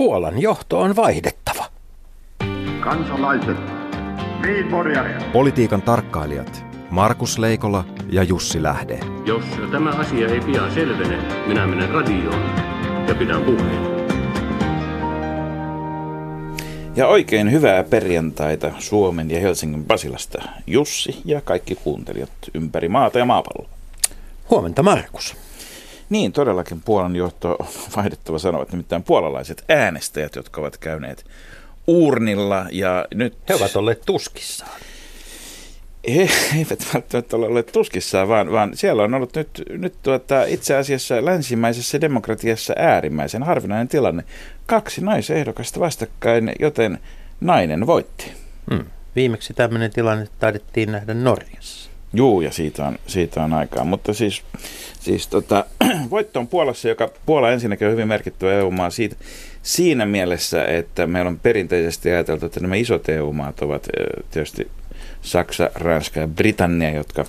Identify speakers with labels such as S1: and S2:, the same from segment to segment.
S1: Puolan johto on vaihdettava.
S2: Kansalaiset,
S3: Politiikan tarkkailijat Markus Leikola ja Jussi Lähde.
S4: Jos tämä asia ei pian selvene, minä menen radioon ja pidän puheen.
S5: Ja oikein hyvää perjantaita Suomen ja Helsingin Basilasta, Jussi ja kaikki kuuntelijat ympäri maata ja maapalloa.
S1: Huomenta Markus.
S5: Niin, todellakin Puolan johto vaihdettava sanovat, nimittäin puolalaiset äänestäjät, jotka ovat käyneet uurnilla ja nyt...
S1: He ovat olleet tuskissaan.
S5: He eivät välttämättä ole olleet tuskissaan, vaan, vaan siellä on ollut nyt, nyt tuota, itse asiassa länsimäisessä demokratiassa äärimmäisen harvinainen tilanne. Kaksi naisehdokasta vastakkain, joten nainen voitti.
S1: Hmm. Viimeksi tämmöinen tilanne taidettiin nähdä Norjassa.
S5: Juu, ja siitä on, siitä on aikaa. Mutta siis, siis tota, voitto on Puolassa, joka Puola ensinnäkin on hyvin merkittävä EU-maa siitä, siinä mielessä, että meillä on perinteisesti ajateltu, että nämä isot EU-maat ovat tietysti Saksa, Ranska ja Britannia, jotka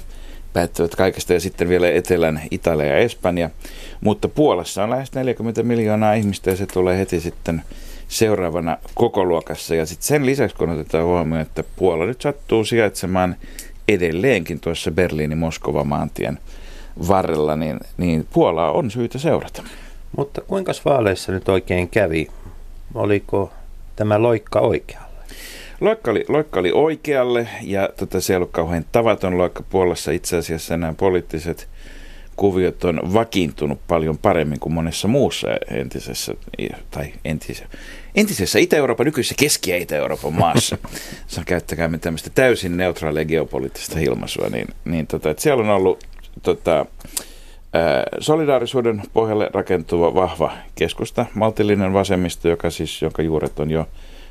S5: päättävät kaikesta, ja sitten vielä Etelän Italia ja Espanja. Mutta Puolassa on lähes 40 miljoonaa ihmistä, ja se tulee heti sitten seuraavana koko luokassa. Ja sitten sen lisäksi, kun otetaan huomioon, että Puola nyt sattuu sijaitsemaan edelleenkin tuossa Berliini-Moskova maantien varrella, niin, niin Puolaa on syytä seurata.
S1: Mutta kuinka vaaleissa nyt oikein kävi? Oliko tämä loikka oikealla?
S5: Loikka oli, loikka oli oikealle ja tota, se ei ollut kauhean tavaton loikka Puolassa. Itse asiassa nämä poliittiset kuviot on vakiintunut paljon paremmin kuin monessa muussa entisessä, tai entisessä, entisessä Itä-Euroopan, nykyisessä Keski- ja Itä-Euroopan maassa. Käyttäkäämme tämmöistä täysin neutraalia geopoliittista ilmaisua, niin, niin tota, että siellä on ollut tota, solidaarisuuden pohjalle rakentuva vahva keskusta, maltillinen vasemmisto, joka siis, jonka juuret on jo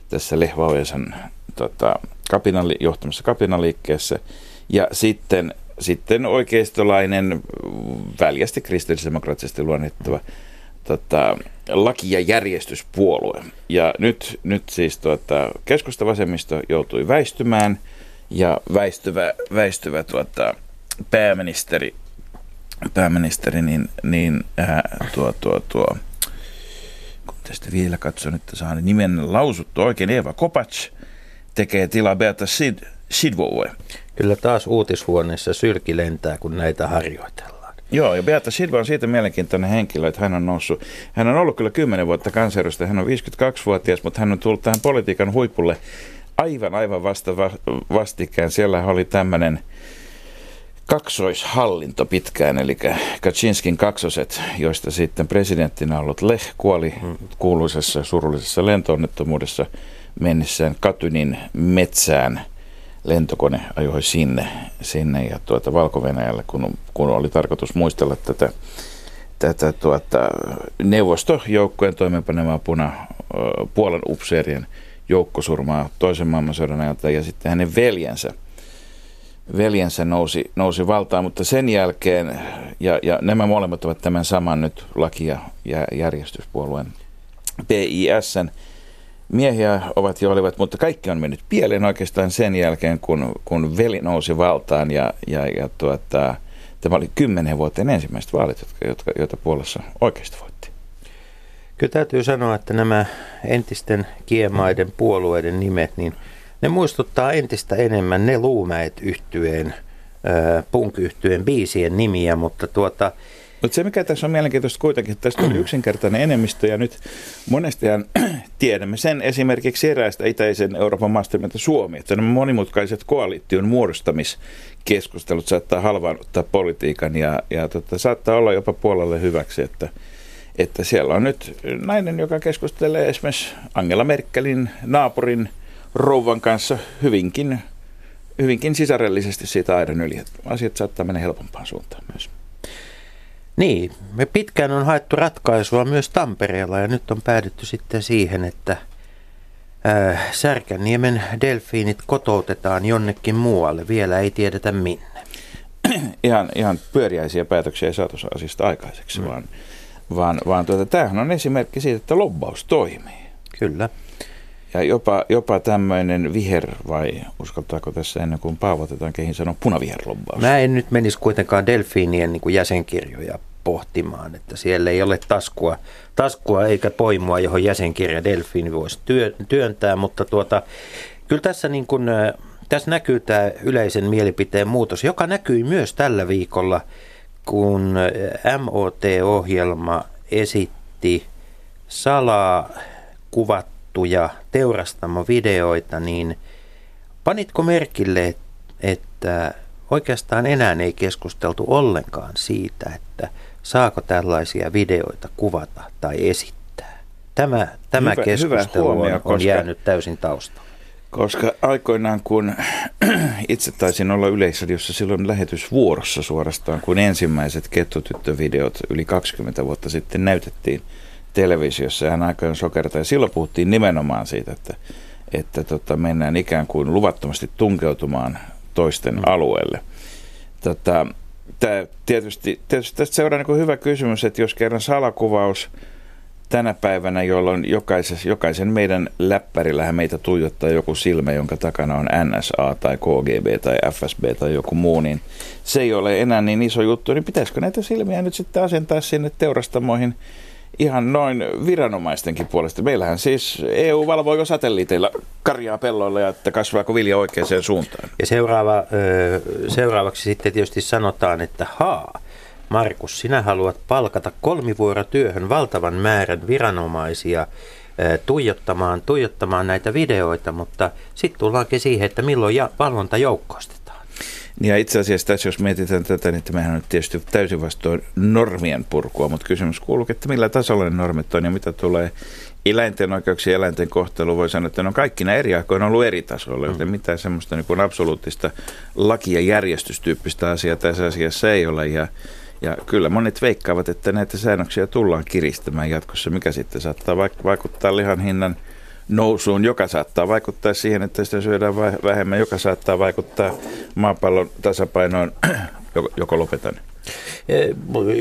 S5: tässä Lehvaujasan tota, kapinalli, johtamassa kapinaliikkeessä. Ja sitten, sitten oikeistolainen, väljästi kristillisdemokraattisesti luonnittava tota, laki- ja järjestyspuolue. Ja nyt, nyt siis tuota, keskusta vasemmisto joutui väistymään ja väistyvä, väistyvä tuota, pääministeri, pääministeri niin, niin ää, tuo, tuo, tuo, kun tästä vielä katson, että saan nimen lausuttu oikein, Eva Kopacz tekee tilaa Beata Sid, Sidvoue.
S1: Kyllä taas uutishuoneessa sylki lentää, kun näitä harjoitellaan.
S5: Joo, ja Beata Sidva on siitä mielenkiintoinen henkilö, että hän on noussut, hän on ollut kyllä 10 vuotta kansanedustaja, hän on 52-vuotias, mutta hän on tullut tähän politiikan huipulle aivan, aivan vasta vastikään. Siellä oli tämmöinen kaksoishallinto pitkään, eli Kaczynskin kaksoset, joista sitten presidenttinä ollut Leh kuoli kuuluisessa surullisessa lentoonnettomuudessa mennessään Katynin metsään. Lentokone ajoi sinne, sinne ja tuota valko kun, kun oli tarkoitus muistella tätä, tätä tuota, neuvostojoukkojen toimeenpanemaa puna Puolan upseerien joukkosurmaa toisen maailmansodan ajalta ja sitten hänen veljensä – veljensä nousi, nousi valtaan, mutta sen jälkeen, ja, ja nämä molemmat ovat tämän saman nyt laki- ja, järjestyspuolueen PISn miehiä ovat jo olivat, mutta kaikki on mennyt pieleen oikeastaan sen jälkeen, kun, kun veli nousi valtaan ja, ja, ja tuota, tämä oli kymmenen vuoteen ensimmäiset vaalit, jotka, jotka, joita Puolassa oikeasti voitti.
S1: Kyllä täytyy sanoa, että nämä entisten kiemaiden puolueiden nimet, niin – ne muistuttaa entistä enemmän ne luumäet yhtyeen, punk biisien nimiä, mutta tuota,
S5: mutta se, mikä tässä on mielenkiintoista kuitenkin, että tästä on yksinkertainen enemmistö ja nyt monestihan tiedämme sen esimerkiksi eräästä itäisen Euroopan maasta, Suomi, että nämä monimutkaiset koalition muodostamiskeskustelut saattaa halvaannuttaa politiikan ja, ja tota, saattaa olla jopa puolelle hyväksi, että, että siellä on nyt nainen, joka keskustelee esimerkiksi Angela Merkelin naapurin – rouvan kanssa hyvinkin, hyvinkin sisarellisesti siitä aidan yli. Asiat saattaa mennä helpompaan suuntaan myös.
S1: Niin, me pitkään on haettu ratkaisua myös Tampereella ja nyt on päädytty sitten siihen, että äh, Särkänniemen delfiinit kotoutetaan jonnekin muualle. Vielä ei tiedetä minne.
S5: ihan, ihan pyöriäisiä päätöksiä ei saatu asiasta aikaiseksi, mm. vaan, vaan, vaan tuota, tämähän on esimerkki siitä, että lobbaus toimii.
S1: Kyllä.
S5: Ja jopa, jopa tämmöinen viher, vai uskaltaako tässä ennen kuin paavotetaan, kehin sanoa punaviherlobbaus?
S1: Mä en nyt menisi kuitenkaan delfiinien niin kuin jäsenkirjoja pohtimaan, että siellä ei ole taskua, taskua eikä poimua, johon jäsenkirja Delfiini voisi työ, työntää, mutta tuota, kyllä tässä, niin kuin, tässä näkyy tämä yleisen mielipiteen muutos, joka näkyy myös tällä viikolla, kun MOT-ohjelma esitti salaa kuvattuja teurastamovideoita, niin panitko merkille, että oikeastaan enää ei keskusteltu ollenkaan siitä, että saako tällaisia videoita kuvata tai esittää. Tämä, tämä hyvä, keskustelu hyvä huomio, on, on koska, jäänyt täysin taustalle.
S5: Koska aikoinaan, kun itse taisin olla Yleisradiossa silloin lähetysvuorossa suorastaan, kun ensimmäiset kettutyttövideot yli 20 vuotta sitten näytettiin televisiossa ja hän aikoin sokerta. Ja silloin puhuttiin nimenomaan siitä, että, että tota, mennään ikään kuin luvattomasti tunkeutumaan toisten mm. alueelle. Tota, tää, tietysti, tietysti tästä seuraa niin hyvä kysymys, että jos kerran salakuvaus tänä päivänä, jolloin jokaisen meidän läppärillähän meitä tuijottaa joku silmä, jonka takana on NSA tai KGB tai FSB tai joku muu, niin se ei ole enää niin iso juttu, niin pitäisikö näitä silmiä nyt sitten asentaa sinne teurastamoihin ihan noin viranomaistenkin puolesta. Meillähän siis EU valvoo jo satelliiteilla karjaa pelloilla ja että kasvaako vilja oikeaan suuntaan.
S1: Ja seuraava, seuraavaksi sitten tietysti sanotaan, että haa, Markus, sinä haluat palkata kolmivuorotyöhön valtavan määrän viranomaisia tuijottamaan, tuijottamaan näitä videoita, mutta sitten tullaankin siihen, että milloin ja valvonta joukkoista.
S5: Ja itse asiassa tässä, jos mietitään tätä, niin että mehän on tietysti täysin vastoin normien purkua, mutta kysymys kuuluu, että millä tasolla ne normit on ja mitä tulee eläinten oikeuksien eläinten kohtelu voi sanoa, että ne on kaikki nämä eri aikoina ollut eri tasoilla, joten mm. mitään semmoista niin kuin absoluuttista laki- ja järjestystyyppistä asiaa tässä asiassa ei ole. Ja, ja kyllä monet veikkaavat, että näitä säännöksiä tullaan kiristämään jatkossa, mikä sitten saattaa vaikuttaa lihan hinnan – nousuun, joka saattaa vaikuttaa siihen, että sitä syödään vähemmän, joka saattaa vaikuttaa maapallon tasapainoon, joko lopetan.
S1: E,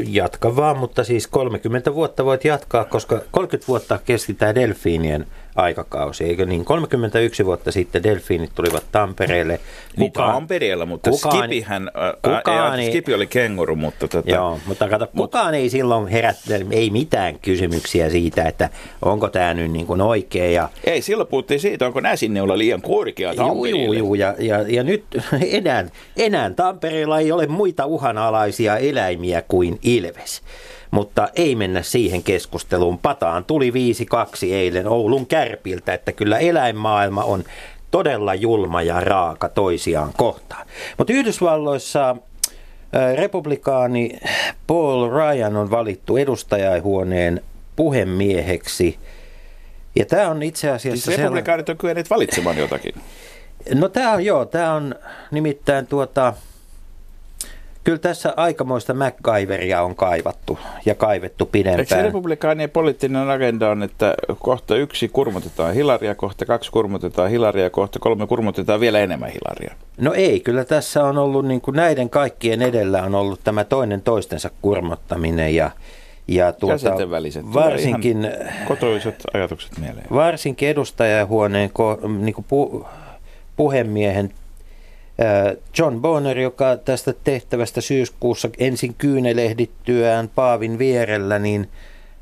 S1: jatka vaan, mutta siis 30 vuotta voit jatkaa, koska 30 vuotta kesti tämä delfiinien aikakausi, eikö niin? 31 vuotta sitten delfiinit tulivat Tampereelle.
S5: Kuka, niin Tampereella, mutta kukaan, Skipihän, kukaan, ei, Skipi oli kenguru, mutta... Tota,
S1: joo, mutta kato, kukaan ei silloin herättänyt, ei mitään kysymyksiä siitä, että onko tämä nyt niin kuin oikein. Ja,
S5: ei, silloin puhuttiin siitä, onko näsinneula liian korkea Tampereelle.
S1: Juu, juu, ja, ja, ja nyt enää, enää Tampereella ei ole muita uhanalaisia eläimiä kuin ilves mutta ei mennä siihen keskusteluun. Pataan tuli 5-2 eilen Oulun kärpiltä, että kyllä eläinmaailma on todella julma ja raaka toisiaan kohtaan. Mutta Yhdysvalloissa republikaani Paul Ryan on valittu edustajahuoneen puhemieheksi. Ja tämä on itse asiassa...
S5: Siis republikaanit on kyenneet valitsemaan jotakin.
S1: No tämä on joo, tämä on nimittäin tuota, Kyllä tässä aikamoista MacGyveria on kaivattu ja kaivettu pidempään. Eikö
S5: republikaanien poliittinen agenda on, että kohta yksi kurmutetaan Hilaria, kohta kaksi kurmutetaan Hilaria, kohta kolme kurmutetaan vielä enemmän Hilaria?
S1: No ei, kyllä tässä on ollut niin kuin näiden kaikkien edellä on ollut tämä toinen toistensa kurmottaminen ja ja
S5: tuota, varsinkin kotoiset ajatukset mieleen.
S1: Varsinkin edustajahuoneen niin kuin pu, puhemiehen John Bonner, joka tästä tehtävästä syyskuussa ensin kyynelehdittyään Paavin vierellä, niin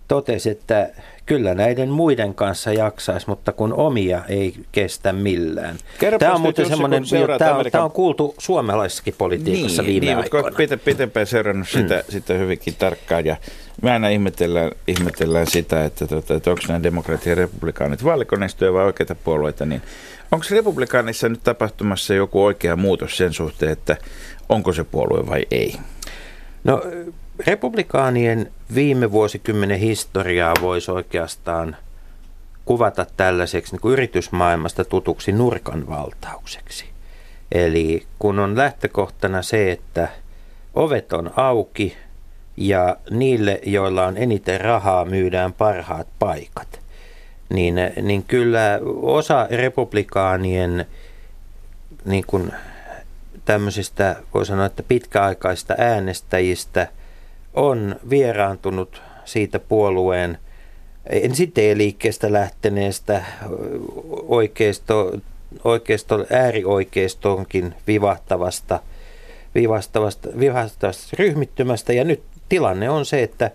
S1: totesi, että kyllä näiden muiden kanssa jaksaisi, mutta kun omia ei kestä millään. Kerropas tämä on muuten semmoinen, tämä on, tämä on kuultu suomalaisessakin politiikassa niin, viime niin, aikoina.
S5: Pitempään seurannut sitä, mm. sitä hyvinkin tarkkaan ja me aina ihmetellään, ihmetellään sitä, että, tuota, että onko nämä demokratia ja republikaanit vaalikoneistoja vai oikeita puolueita, niin Onko republikaanissa nyt tapahtumassa joku oikea muutos sen suhteen, että onko se puolue vai ei?
S1: No republikaanien viime vuosikymmenen historiaa voisi oikeastaan kuvata tällaiseksi niin kuin yritysmaailmasta tutuksi nurkan valtaukseksi. Eli kun on lähtökohtana se, että ovet on auki ja niille, joilla on eniten rahaa, myydään parhaat paikat – niin, niin kyllä osa republikaanien niin kuin tämmöisistä, voi sanoa, että pitkäaikaista äänestäjistä on vieraantunut siitä puolueen ensin liikkeestä lähteneestä oikeisto, oikeisto, äärioikeistonkin vivahtavasta, vivahtavasta, vivahtavasta ryhmittymästä. Ja nyt tilanne on se, että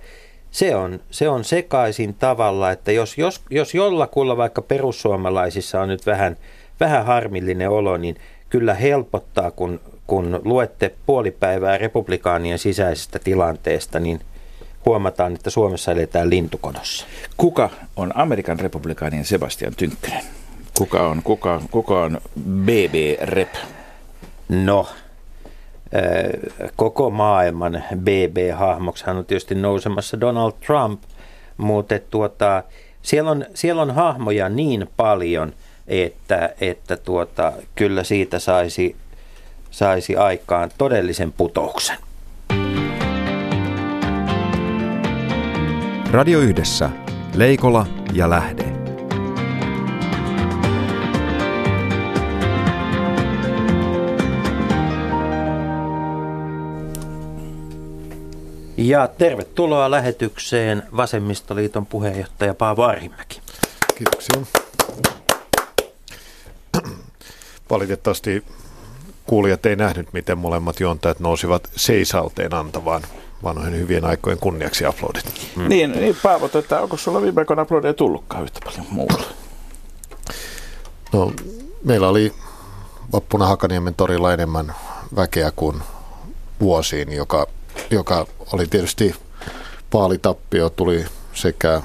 S1: se on, se on sekaisin tavalla, että jos, jos, jos jollakulla vaikka perussuomalaisissa on nyt vähän, vähän harmillinen olo, niin kyllä helpottaa, kun, kun luette puolipäivää republikaanien sisäisestä tilanteesta, niin huomataan, että Suomessa eletään lintukodossa.
S5: Kuka on Amerikan republikaanien Sebastian Tynkkönen? Kuka on, kuka, kuka on BB-rep?
S1: No, koko maailman BB-hahmoksi hän on tietysti nousemassa Donald Trump, mutta tuota, siellä, on, siellä on hahmoja niin paljon, että, että tuota, kyllä siitä saisi, saisi aikaan todellisen putouksen.
S3: Radio Yhdessä. Leikola ja Lähde.
S1: Ja tervetuloa lähetykseen Vasemmistoliiton puheenjohtaja Paavo Arhimäki.
S6: Kiitoksia. Valitettavasti kuulijat ei nähnyt, miten molemmat juontajat nousivat seisalteen antavaan vanhojen hyvien aikojen kunniaksi aplodit.
S5: Mm. Niin, niin Paavo, että onko sulla viime aikoina aplodeja tullutkaan yhtä paljon muuta?
S6: No, meillä oli vappuna Hakaniemen torilla enemmän väkeä kuin vuosiin, joka joka oli tietysti vaalitappio, tuli sekä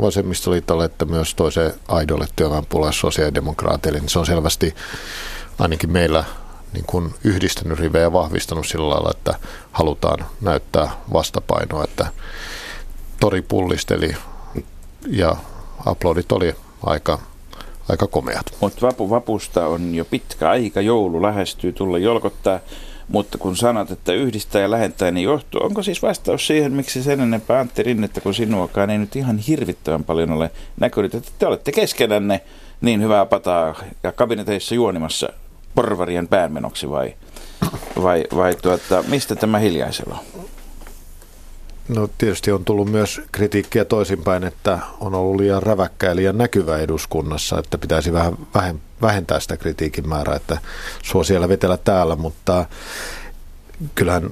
S6: vasemmistoliitolle että myös toiseen aidolle työväenpuolelle sosiaalidemokraateille, niin se on selvästi ainakin meillä niin kuin yhdistänyt rivejä ja vahvistanut sillä lailla, että halutaan näyttää vastapainoa, että tori pullisteli ja aplodit oli aika, aika komeat.
S5: Mutta vapu, vapusta on jo pitkä aika, joulu lähestyy, tulla jolkottaa. Mutta kun sanot, että yhdistää ja lähentää, niin johtuu. Onko siis vastaus siihen, miksi sen enempää Antti Rinnettä kuin sinuakaan ei nyt ihan hirvittävän paljon ole näkynyt, että te olette keskenänne niin hyvää pataa ja kabineteissa juonimassa porvarien päänmenoksi vai, vai, vai tuota, mistä tämä hiljaiselo on?
S6: No tietysti on tullut myös kritiikkiä toisinpäin, että on ollut liian räväkkä ja liian näkyvä eduskunnassa, että pitäisi vähän vähentää sitä kritiikin määrää, että suo siellä vetellä täällä, mutta kyllähän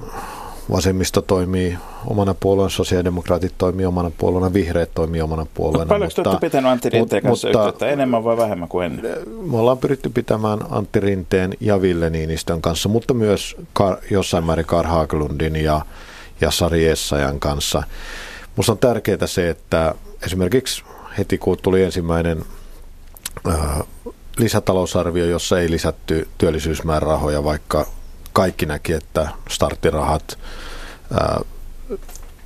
S6: vasemmisto toimii omana puolueen, sosiaalidemokraatit toimii omana puolueena, vihreät toimii omana puolueena.
S5: Paljonko mutta, te olette pitänyt Antti Rinteen kanssa mutta, yhteyttä, enemmän vai vähemmän kuin ennen?
S6: Me ollaan pyritty pitämään Antti Rinteen ja Ville Niinistön kanssa, mutta myös Kar, jossain määrin Karl Haglundin ja ja Sari Essayan kanssa. Minusta on tärkeää se, että esimerkiksi heti kun tuli ensimmäinen ää, lisätalousarvio, jossa ei lisätty työllisyysmäärärahoja, vaikka kaikki näki, että starttirahat,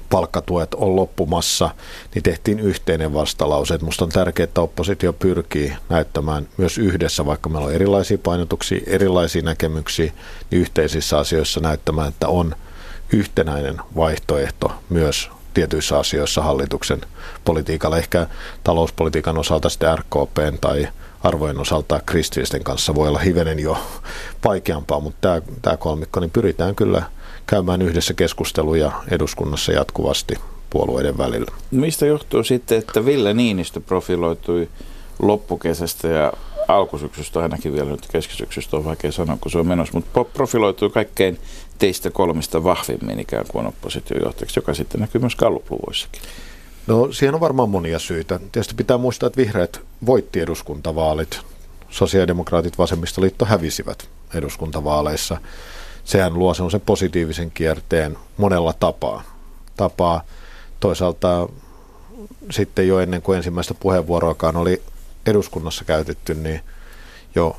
S6: palkkatuet on loppumassa, niin tehtiin yhteinen vastalause. Minusta on tärkeää, että oppositio pyrkii näyttämään myös yhdessä, vaikka meillä on erilaisia painotuksia, erilaisia näkemyksiä, niin yhteisissä asioissa näyttämään, että on – yhtenäinen vaihtoehto myös tietyissä asioissa hallituksen politiikalla. Ehkä talouspolitiikan osalta sitten RKPn tai arvojen osalta kristillisten kanssa voi olla hivenen jo vaikeampaa, mutta tämä, tämä kolmikko, niin pyritään kyllä käymään yhdessä keskusteluja eduskunnassa jatkuvasti puolueiden välillä.
S5: Mistä johtuu sitten, että Ville Niinistö profiloitui loppukesästä ja alkusyksystä ainakin vielä nyt keskisyksystä on vaikea sanoa, kun se on menossa, mutta profiloituu kaikkein teistä kolmesta vahvimmin ikään kuin oppositiojohtajaksi, joka sitten näkyy myös kallupluvuissakin.
S6: No siihen on varmaan monia syitä. Tietysti pitää muistaa, että vihreät voitti eduskuntavaalit. Sosiaalidemokraatit vasemmistoliitto hävisivät eduskuntavaaleissa. Sehän luo semmoisen positiivisen kierteen monella tapaa. tapaa. Toisaalta sitten jo ennen kuin ensimmäistä puheenvuoroakaan oli eduskunnassa käytetty, niin jo,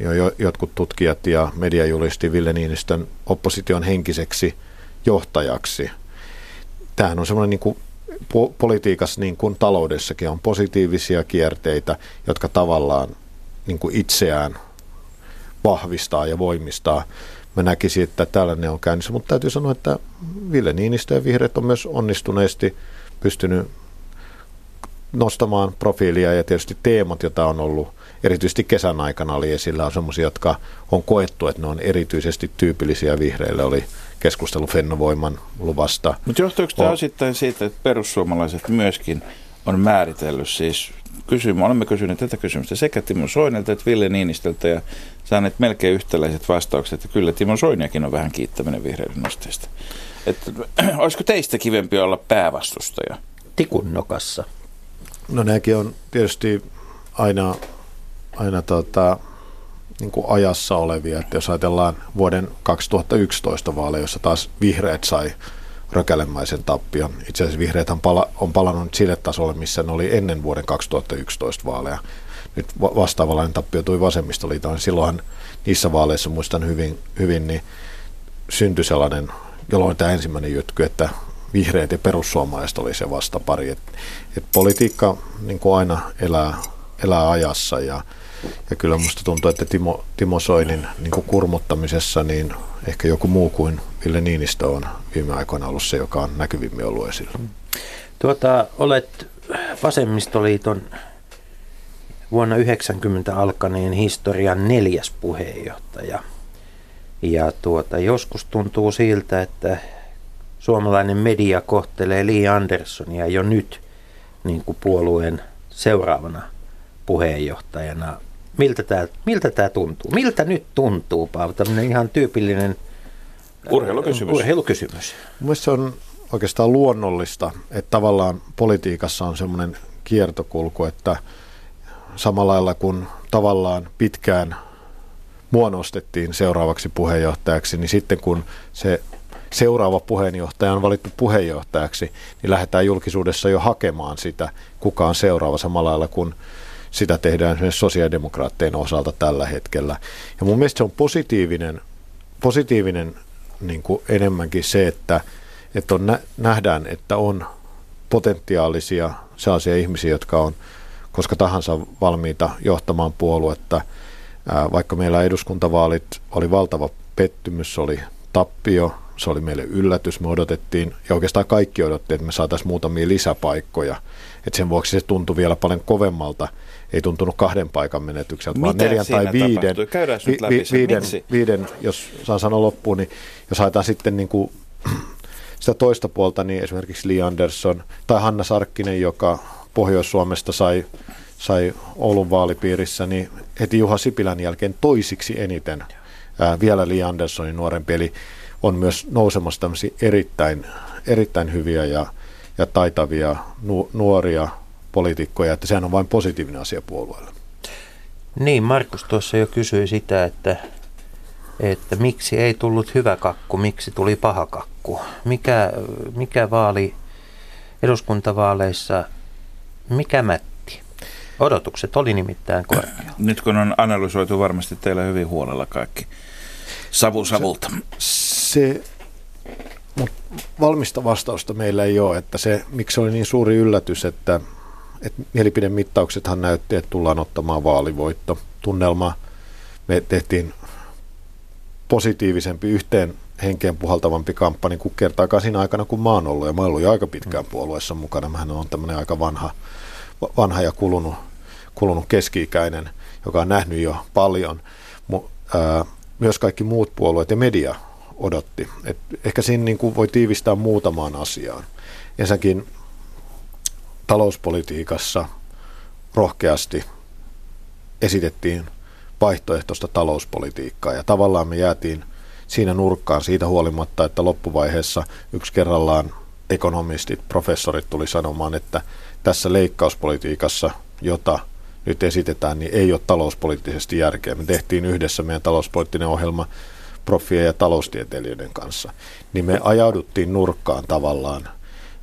S6: jo, jo jotkut tutkijat ja media julisti Ville Niinistön opposition henkiseksi johtajaksi. Tämähän on semmoinen niin po- politiikassa niin kuin taloudessakin on positiivisia kierteitä, jotka tavallaan niin kuin itseään vahvistaa ja voimistaa. Mä näkisin, että tällainen on käynnissä, mutta täytyy sanoa, että Ville Niinistö ja vihreät on myös onnistuneesti pystynyt nostamaan profiilia ja tietysti teemat, joita on ollut erityisesti kesän aikana oli esillä, on sellaisia, jotka on koettu, että ne on erityisesti tyypillisiä vihreille, oli keskustelu Fennovoiman luvasta.
S5: Mutta johtuuko tämä osittain siitä, että perussuomalaiset myöskin on määritellyt siis kysymä, olemme kysyneet tätä kysymystä sekä Timo Soinelta että Ville Niinistöltä ja saaneet melkein yhtäläiset vastaukset, että kyllä Timo Soiniakin on vähän kiittäminen vihreiden nosteista. Että, olisiko teistä kivempi olla päävastustaja?
S1: Tikun nokassa.
S6: No nämäkin on tietysti aina, aina tota, niin kuin ajassa olevia. Että jos ajatellaan vuoden 2011 vaaleja, jossa taas vihreät sai rökälemäisen tappion. Itse asiassa vihreät pala, on palannut sille tasolle, missä ne oli ennen vuoden 2011 vaaleja. Nyt vastaavallainen tappio tuli vasemmistoliiton. Silloinhan niissä vaaleissa, muistan hyvin, hyvin niin syntyi sellainen, jolloin tämä ensimmäinen jytky, että vihreät ja perussuomalaiset oli se vastapari. Et, et politiikka niin kuin aina elää, elää ajassa ja, ja kyllä minusta tuntuu, että Timo, Timo Soinin niin kuin kurmuttamisessa niin ehkä joku muu kuin Ville Niinistö on viime aikoina ollut se, joka on näkyvimmin ollut esillä.
S1: Tuota, olet Vasemmistoliiton vuonna 90 alkaneen historian neljäs puheenjohtaja. Ja tuota, joskus tuntuu siltä, että suomalainen media kohtelee Li Anderssonia jo nyt niin kuin puolueen seuraavana puheenjohtajana. Miltä tämä, miltä tämä tuntuu? Miltä nyt tuntuu, Paavo? Tämmöinen ihan tyypillinen
S5: urheilukysymys.
S1: urheilukysymys.
S6: Mielestäni se on oikeastaan luonnollista, että tavallaan politiikassa on semmoinen kiertokulku, että samalla lailla kun tavallaan pitkään muonostettiin seuraavaksi puheenjohtajaksi, niin sitten kun se seuraava puheenjohtaja on valittu puheenjohtajaksi, niin lähdetään julkisuudessa jo hakemaan sitä, kuka on seuraava samalla lailla kuin sitä tehdään esimerkiksi sosiaalidemokraattejen osalta tällä hetkellä. Ja mun mielestä se on positiivinen, positiivinen niin kuin enemmänkin se, että, että on, nähdään, että on potentiaalisia sellaisia ihmisiä, jotka on koska tahansa valmiita johtamaan puoluetta. Vaikka meillä eduskuntavaalit oli valtava pettymys, se oli tappio, se oli meille yllätys, me odotettiin, ja oikeastaan kaikki odotti, että me saataisiin muutamia lisäpaikkoja. Et sen vuoksi se tuntui vielä paljon kovemmalta, ei tuntunut kahden paikan menetykseltä,
S5: vaan neljän tai viiden, vi, vi,
S6: viiden, viiden, jos saan sanoa loppuun, niin jos haetaan sitten niin kuin sitä toista puolta, niin esimerkiksi Lee Anderson tai Hanna Sarkkinen, joka Pohjois-Suomesta sai, sai Oulun vaalipiirissä, niin heti Juha Sipilän jälkeen toisiksi eniten ää, vielä Lee Andersonin nuorempi, eli on myös nousemassa tämmöisiä erittäin, erittäin hyviä ja, ja taitavia nu, nuoria poliitikkoja, että sehän on vain positiivinen asia puolueelle.
S1: Niin, Markus tuossa jo kysyi sitä, että, että miksi ei tullut hyvä kakku, miksi tuli paha kakku. Mikä, mikä vaali eduskuntavaaleissa mikä mätti? Odotukset oli nimittäin korkealla.
S5: Nyt kun on analysoitu varmasti teillä hyvin huolella kaikki savu savulta.
S6: Se, se valmista vastausta meillä ei ole, että se, miksi oli niin suuri yllätys, että, että mielipidemittauksethan näytti, että tullaan ottamaan vaalivoitto. Tunnelma, me tehtiin positiivisempi yhteen henkeen puhaltavampi kampanja kuin kertaakaan siinä aikana, kun mä oon ollut. Ja mä oon ollut jo aika pitkään puolueessa mukana. Mähän on tämmöinen aika vanha, vanha ja kulunut, kulunut keski-ikäinen, joka on nähnyt jo paljon. Mu, ää, myös kaikki muut puolueet ja media odotti. Et ehkä siinä niin kuin voi tiivistää muutamaan asiaan. Ensinnäkin talouspolitiikassa rohkeasti esitettiin vaihtoehtoista talouspolitiikkaa ja tavallaan me jäätiin – siinä nurkkaan siitä huolimatta, että loppuvaiheessa yksi kerrallaan ekonomistit, professorit tuli sanomaan, että tässä leikkauspolitiikassa, jota nyt esitetään, niin ei ole talouspoliittisesti järkeä. Me tehtiin yhdessä meidän talouspoliittinen ohjelma profien ja taloustieteilijöiden kanssa. Niin me ajauduttiin nurkkaan tavallaan.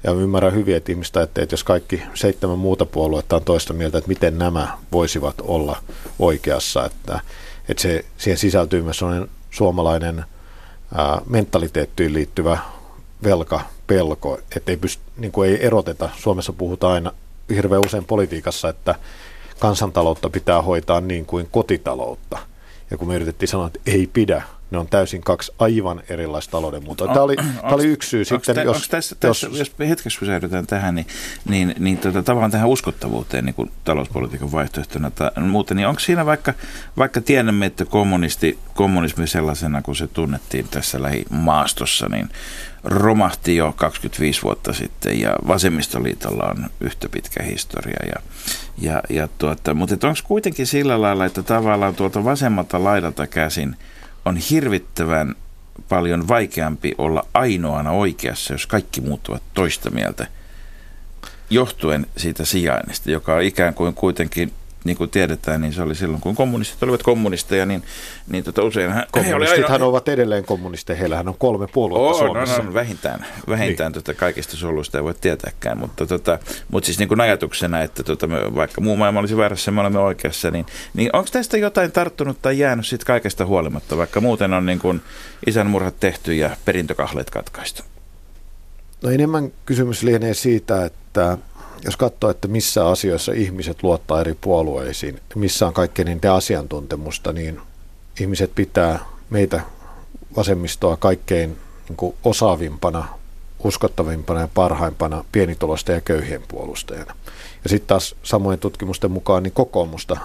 S6: Ja ymmärrän hyvin, että ihmistä että jos kaikki seitsemän muuta puoluetta on toista mieltä, että miten nämä voisivat olla oikeassa. Että, että se, siihen sisältyy myös suomalainen ää, mentaliteettiin liittyvä velka, pelko, että ei, pyst, niin kuin ei eroteta. Suomessa puhutaan aina hirveän usein politiikassa, että kansantaloutta pitää hoitaa niin kuin kotitaloutta. Ja kun me yritettiin sanoa, että ei pidä, ne on täysin kaksi aivan erilaista talouden muotoa. Tämä oli, tämä oli yksi syy. Sitten,
S5: te, jos, tässä, jos, tässä, jos hetkeksi pysähdytään tähän, niin, niin, niin tota, tavallaan tähän uskottavuuteen niin kuin talouspolitiikan vaihtoehtona tai muuta, niin onko siinä vaikka, vaikka tiedämme, että kommunisti, kommunismi sellaisena kuin se tunnettiin tässä lähimaastossa, niin romahti jo 25 vuotta sitten ja vasemmistoliitolla on yhtä pitkä historia. Ja, ja, ja tuota, mutta onko kuitenkin sillä lailla, että tavallaan tuolta vasemmalta laidalta käsin – on hirvittävän paljon vaikeampi olla ainoana oikeassa, jos kaikki muut ovat toista mieltä, johtuen siitä sijainnista, joka on ikään kuin kuitenkin niin kuin tiedetään, niin se oli silloin, kun kommunistit olivat kommunisteja, niin, niin tota useinhan...
S6: Kommunistithan aino... ovat edelleen kommunisteja, heillähän on kolme puoluetta
S5: oh,
S6: Suomessa.
S5: No, no, vähintään, vähintään niin. tota, kaikista soluista ei voi tietääkään, mutta, tota, mutta siis niin kuin ajatuksena, että tota, me, vaikka muu maailma olisi väärässä, me olemme oikeassa, niin, niin onko tästä jotain tarttunut tai jäänyt sitten kaikesta huolimatta, vaikka muuten on niin kuin isänmurhat tehty ja perintökahleet katkaistu?
S6: No enemmän kysymys lienee siitä, että jos katsoo, että missä asioissa ihmiset luottaa eri puolueisiin, missä on kaikkein niiden asiantuntemusta, niin ihmiset pitää meitä vasemmistoa kaikkein niin kuin osaavimpana, uskottavimpana ja parhaimpana pienitulosten ja köyhien puolustajana. Ja sitten taas samojen tutkimusten mukaan niin kokoomusta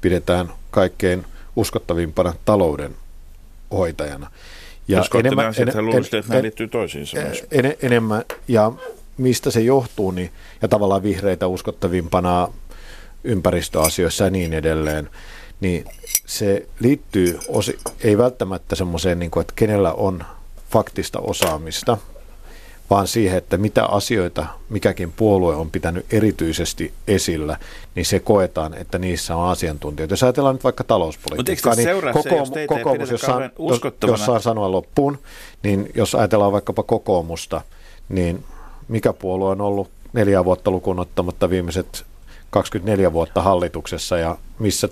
S6: pidetään kaikkein uskottavimpana talouden hoitajana.
S5: Ja Jos enemmän, en, en, luulisitte, että nämä liittyy toisiinsa
S6: en, enemmän, ja mistä se johtuu, niin, ja tavallaan vihreitä uskottavimpana ympäristöasioissa ja niin edelleen, niin se liittyy osi, ei välttämättä semmoiseen, niin kuin, että kenellä on faktista osaamista, vaan siihen, että mitä asioita mikäkin puolue on pitänyt erityisesti esillä, niin se koetaan, että niissä on asiantuntijoita. Jos ajatellaan nyt vaikka talouspolitiikkaa, niin kokoomus, se, jos kokoomus jos, saan, jos saan sanoa loppuun, niin jos ajatellaan vaikkapa kokoomusta, niin mikä puolue on ollut neljä vuotta lukuun ottamatta viimeiset 24 vuotta hallituksessa ja missä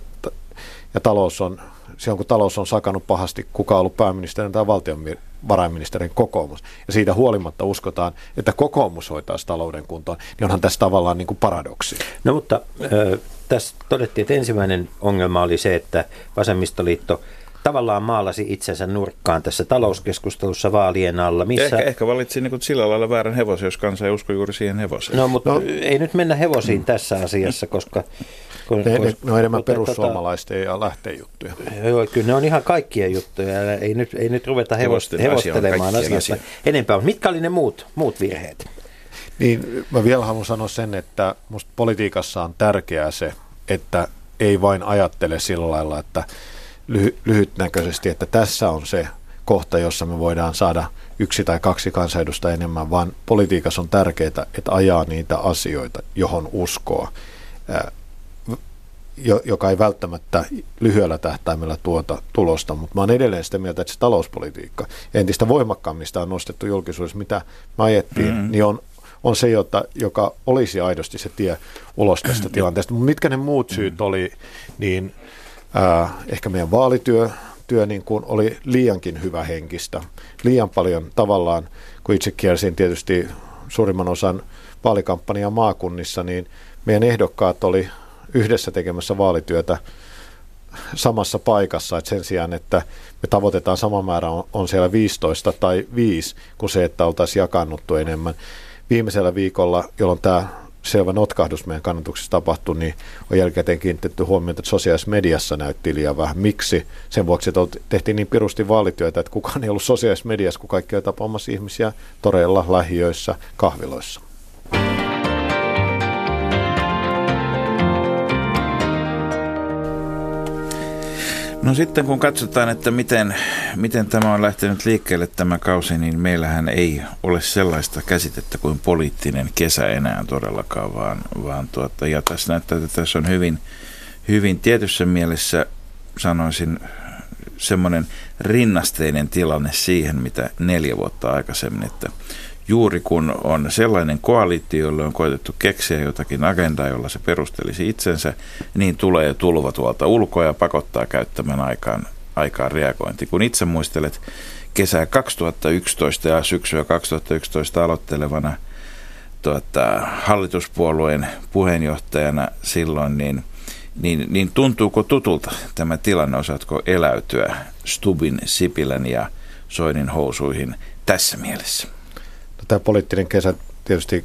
S6: ja talous on, silloin kun talous on sakannut pahasti, kuka on ollut pääministerin tai valtionvarainministerin kokoomus. Ja siitä huolimatta uskotaan, että kokoomus hoitaa talouden kuntoon, niin onhan tässä tavallaan niin kuin paradoksi.
S1: No mutta äh, tässä todettiin, että ensimmäinen ongelma oli se, että vasemmistoliitto – tavallaan maalasi itsensä nurkkaan tässä talouskeskustelussa vaalien alla.
S5: Missä... Ehkä, ehkä valitsi niin sillä lailla väärän hevosen, jos kansa ei usko juuri siihen hevoseen.
S1: No, mutta no. ei nyt mennä hevosiin mm. tässä asiassa, koska...
S6: Kun, ne, ne, ne on enemmän tota- perussuomalaisten tota, ja lähteenjuttuja.
S1: Joo, kyllä ne on ihan kaikkia juttuja. Ei nyt, ei nyt ruveta hevost, hevostelemaan asiasta asia. enempää. Mitkä oli ne muut, muut virheet?
S6: Niin, mä vielä haluan sanoa sen, että musta politiikassa on tärkeää se, että ei vain ajattele sillä lailla, että lyhy- lyhytnäköisesti, että tässä on se kohta, jossa me voidaan saada yksi tai kaksi kansanedusta enemmän, vaan politiikassa on tärkeää, että ajaa niitä asioita, johon uskoo, joka ei välttämättä lyhyellä tähtäimellä tuota tulosta, mutta mä olen edelleen sitä mieltä, että se talouspolitiikka entistä voimakkaammin on nostettu julkisuudessa, mitä me ajettiin, mm-hmm. niin on, on se, jota, joka olisi aidosti se tie ulos tästä tilanteesta. Mutta mitkä ne muut syyt mm-hmm. oli, niin – Ehkä meidän vaalityö työ niin kuin oli liiankin hyvä henkistä. Liian paljon tavallaan, kun itse kiersin tietysti suurimman osan vaalikampanjaa maakunnissa, niin meidän ehdokkaat oli yhdessä tekemässä vaalityötä samassa paikassa, että sen sijaan, että me tavoitetaan sama määrä on, on siellä 15 tai 5, kuin se, että oltaisiin jakannuttu enemmän. Viimeisellä viikolla, jolloin tämä selvä notkahdus meidän kannatuksessa tapahtui, niin on jälkikäteen kiinnitetty huomiota, että sosiaalisessa mediassa näytti liian vähän. Miksi? Sen vuoksi, että tehtiin niin pirusti vaalityötä, että kukaan ei ollut sosiaalisessa mediassa, kun kaikki on tapaamassa ihmisiä toreilla, lähiöissä, kahviloissa.
S5: No sitten kun katsotaan, että miten, miten tämä on lähtenyt liikkeelle tämä kausi, niin meillähän ei ole sellaista käsitettä kuin poliittinen kesä enää todellakaan, vaan, vaan tuota, ja tässä näyttää, että tässä on hyvin, hyvin tietyssä mielessä sanoisin semmoinen rinnasteinen tilanne siihen, mitä neljä vuotta aikaisemmin, että juuri kun on sellainen koalitio, jolle on koetettu keksiä jotakin agendaa, jolla se perustelisi itsensä, niin tulee tulva tuolta ulkoa ja pakottaa käyttämään aikaan, aikaan reagointi. Kun itse muistelet kesää 2011 ja syksyä 2011 aloittelevana tuota, hallituspuolueen puheenjohtajana silloin, niin, niin, niin tuntuuko tutulta tämä tilanne? Osaatko eläytyä Stubin, Sipilän ja Soinin housuihin tässä mielessä?
S6: Tämä poliittinen kesä tietysti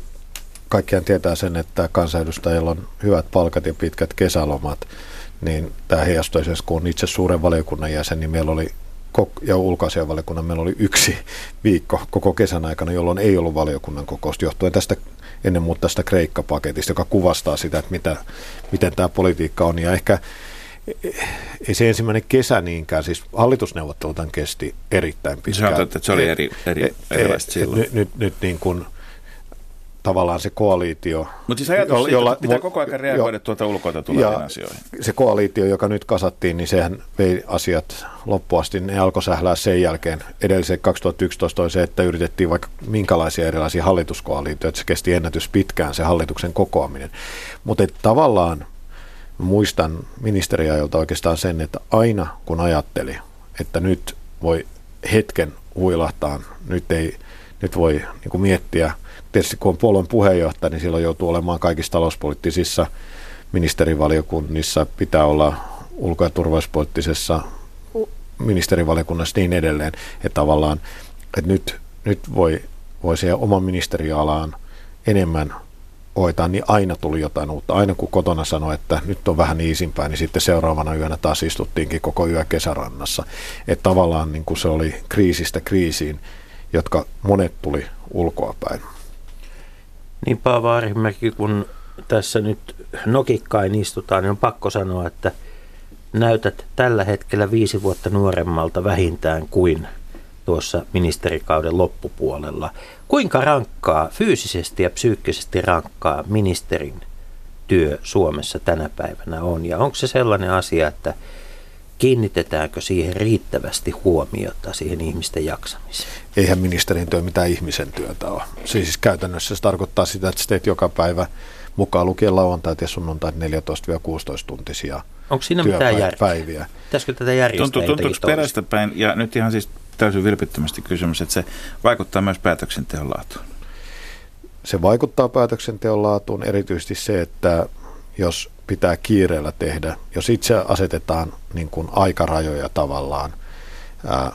S6: kaikkiaan tietää sen, että kansanedustajilla on hyvät palkat ja pitkät kesälomat, niin tämä heijastui esimerkiksi, kun itse suuren valiokunnan jäsen, niin meillä oli ja ulkoasianvaliokunnan meillä oli yksi viikko koko kesän aikana, jolloin ei ollut valiokunnan kokousta, johtuen tästä ennen muuta tästä Kreikka-paketista, joka kuvastaa sitä, että mitä, miten tämä politiikka on. Ja ehkä, ei se ensimmäinen kesä niinkään, siis hallitusneuvotteluthan kesti erittäin pitkään.
S5: Sanotaan, että se oli eri, eri, erilaista silloin.
S6: Nyt, nyt, nyt niin kuin tavallaan se koalitio.
S5: Mutta siis ajatus jolla, siitä, jolla, pitää koko ajan reagoida jo, tuolta ulkoilta tuleviin asioihin.
S6: Se koalitio, joka nyt kasattiin, niin sehän vei asiat loppuasti. Ne alkoi sählää sen jälkeen. Edellisen 2011 oli se, että yritettiin vaikka minkälaisia erilaisia hallituskoalitioita. Se kesti ennätys pitkään se hallituksen kokoaminen. Mutta tavallaan muistan ministeriajolta oikeastaan sen, että aina kun ajatteli, että nyt voi hetken huilahtaa, nyt, ei, nyt voi niin kuin miettiä, tietysti kun on puolueen puheenjohtaja, niin silloin joutuu olemaan kaikissa talouspoliittisissa ministerivaliokunnissa, pitää olla ulko- ja turvallisuuspoliittisessa ministerivaliokunnassa niin edelleen, että tavallaan, että nyt, nyt voi, voi siihen oman ministerialaan enemmän hoitaa, niin aina tuli jotain uutta. Aina kun kotona sanoi, että nyt on vähän iisimpää, niin sitten seuraavana yönä taas istuttiinkin koko yö kesärannassa. Että tavallaan niin kuin se oli kriisistä kriisiin, jotka monet tuli ulkoapäin.
S1: Niin Paavo Arhimäki, kun tässä nyt nokikkain istutaan, niin on pakko sanoa, että näytät tällä hetkellä viisi vuotta nuoremmalta vähintään kuin tuossa ministerikauden loppupuolella. Kuinka rankkaa, fyysisesti ja psyykkisesti rankkaa ministerin työ Suomessa tänä päivänä on? Ja onko se sellainen asia, että kiinnitetäänkö siihen riittävästi huomiota, siihen ihmisten jaksamiseen?
S6: Eihän ministerin työ mitään ihmisen työtä ole. Siis käytännössä se tarkoittaa sitä, että teet joka päivä mukaan lukien lauantait ja sunnuntait 14-16 tuntisia
S1: Onko siinä mitään järkeä? Pitäisikö tätä järjestää
S5: Tuntuu, Tuntuuko perästä päin, ja nyt ihan siis täysin vilpittömästi kysymys, että se vaikuttaa myös päätöksenteon laatuun?
S6: Se vaikuttaa päätöksenteon laatuun erityisesti se, että jos pitää kiireellä tehdä, jos itse asetetaan niin kuin aikarajoja tavallaan, ää,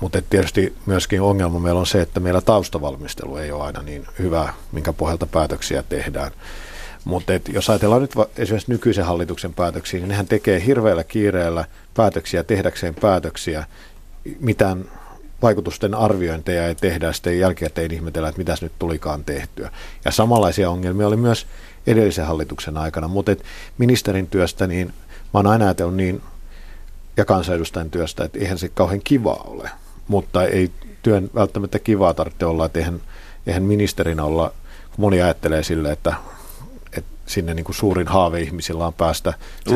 S6: mutta tietysti myöskin ongelma meillä on se, että meillä taustavalmistelu ei ole aina niin hyvä, minkä pohjalta päätöksiä tehdään. Mutta jos ajatellaan nyt esimerkiksi nykyisen hallituksen päätöksiä, niin nehän tekee hirveällä kiireellä päätöksiä tehdäkseen päätöksiä. Mitään vaikutusten arviointeja ei tehdä, sitten jälkikäteen ihmetellä, että mitäs nyt tulikaan tehtyä. Ja samanlaisia ongelmia oli myös edellisen hallituksen aikana, mutta et ministerin työstä, niin mä oon aina ajatellut niin, ja kansanedustajan työstä, että eihän se kauhean kivaa ole, mutta ei työn välttämättä kivaa tarvitse olla, että eihän, eihän ministerinä olla, kun moni ajattelee sille, että, sinne niin kuin suurin haave ihmisillä on päästä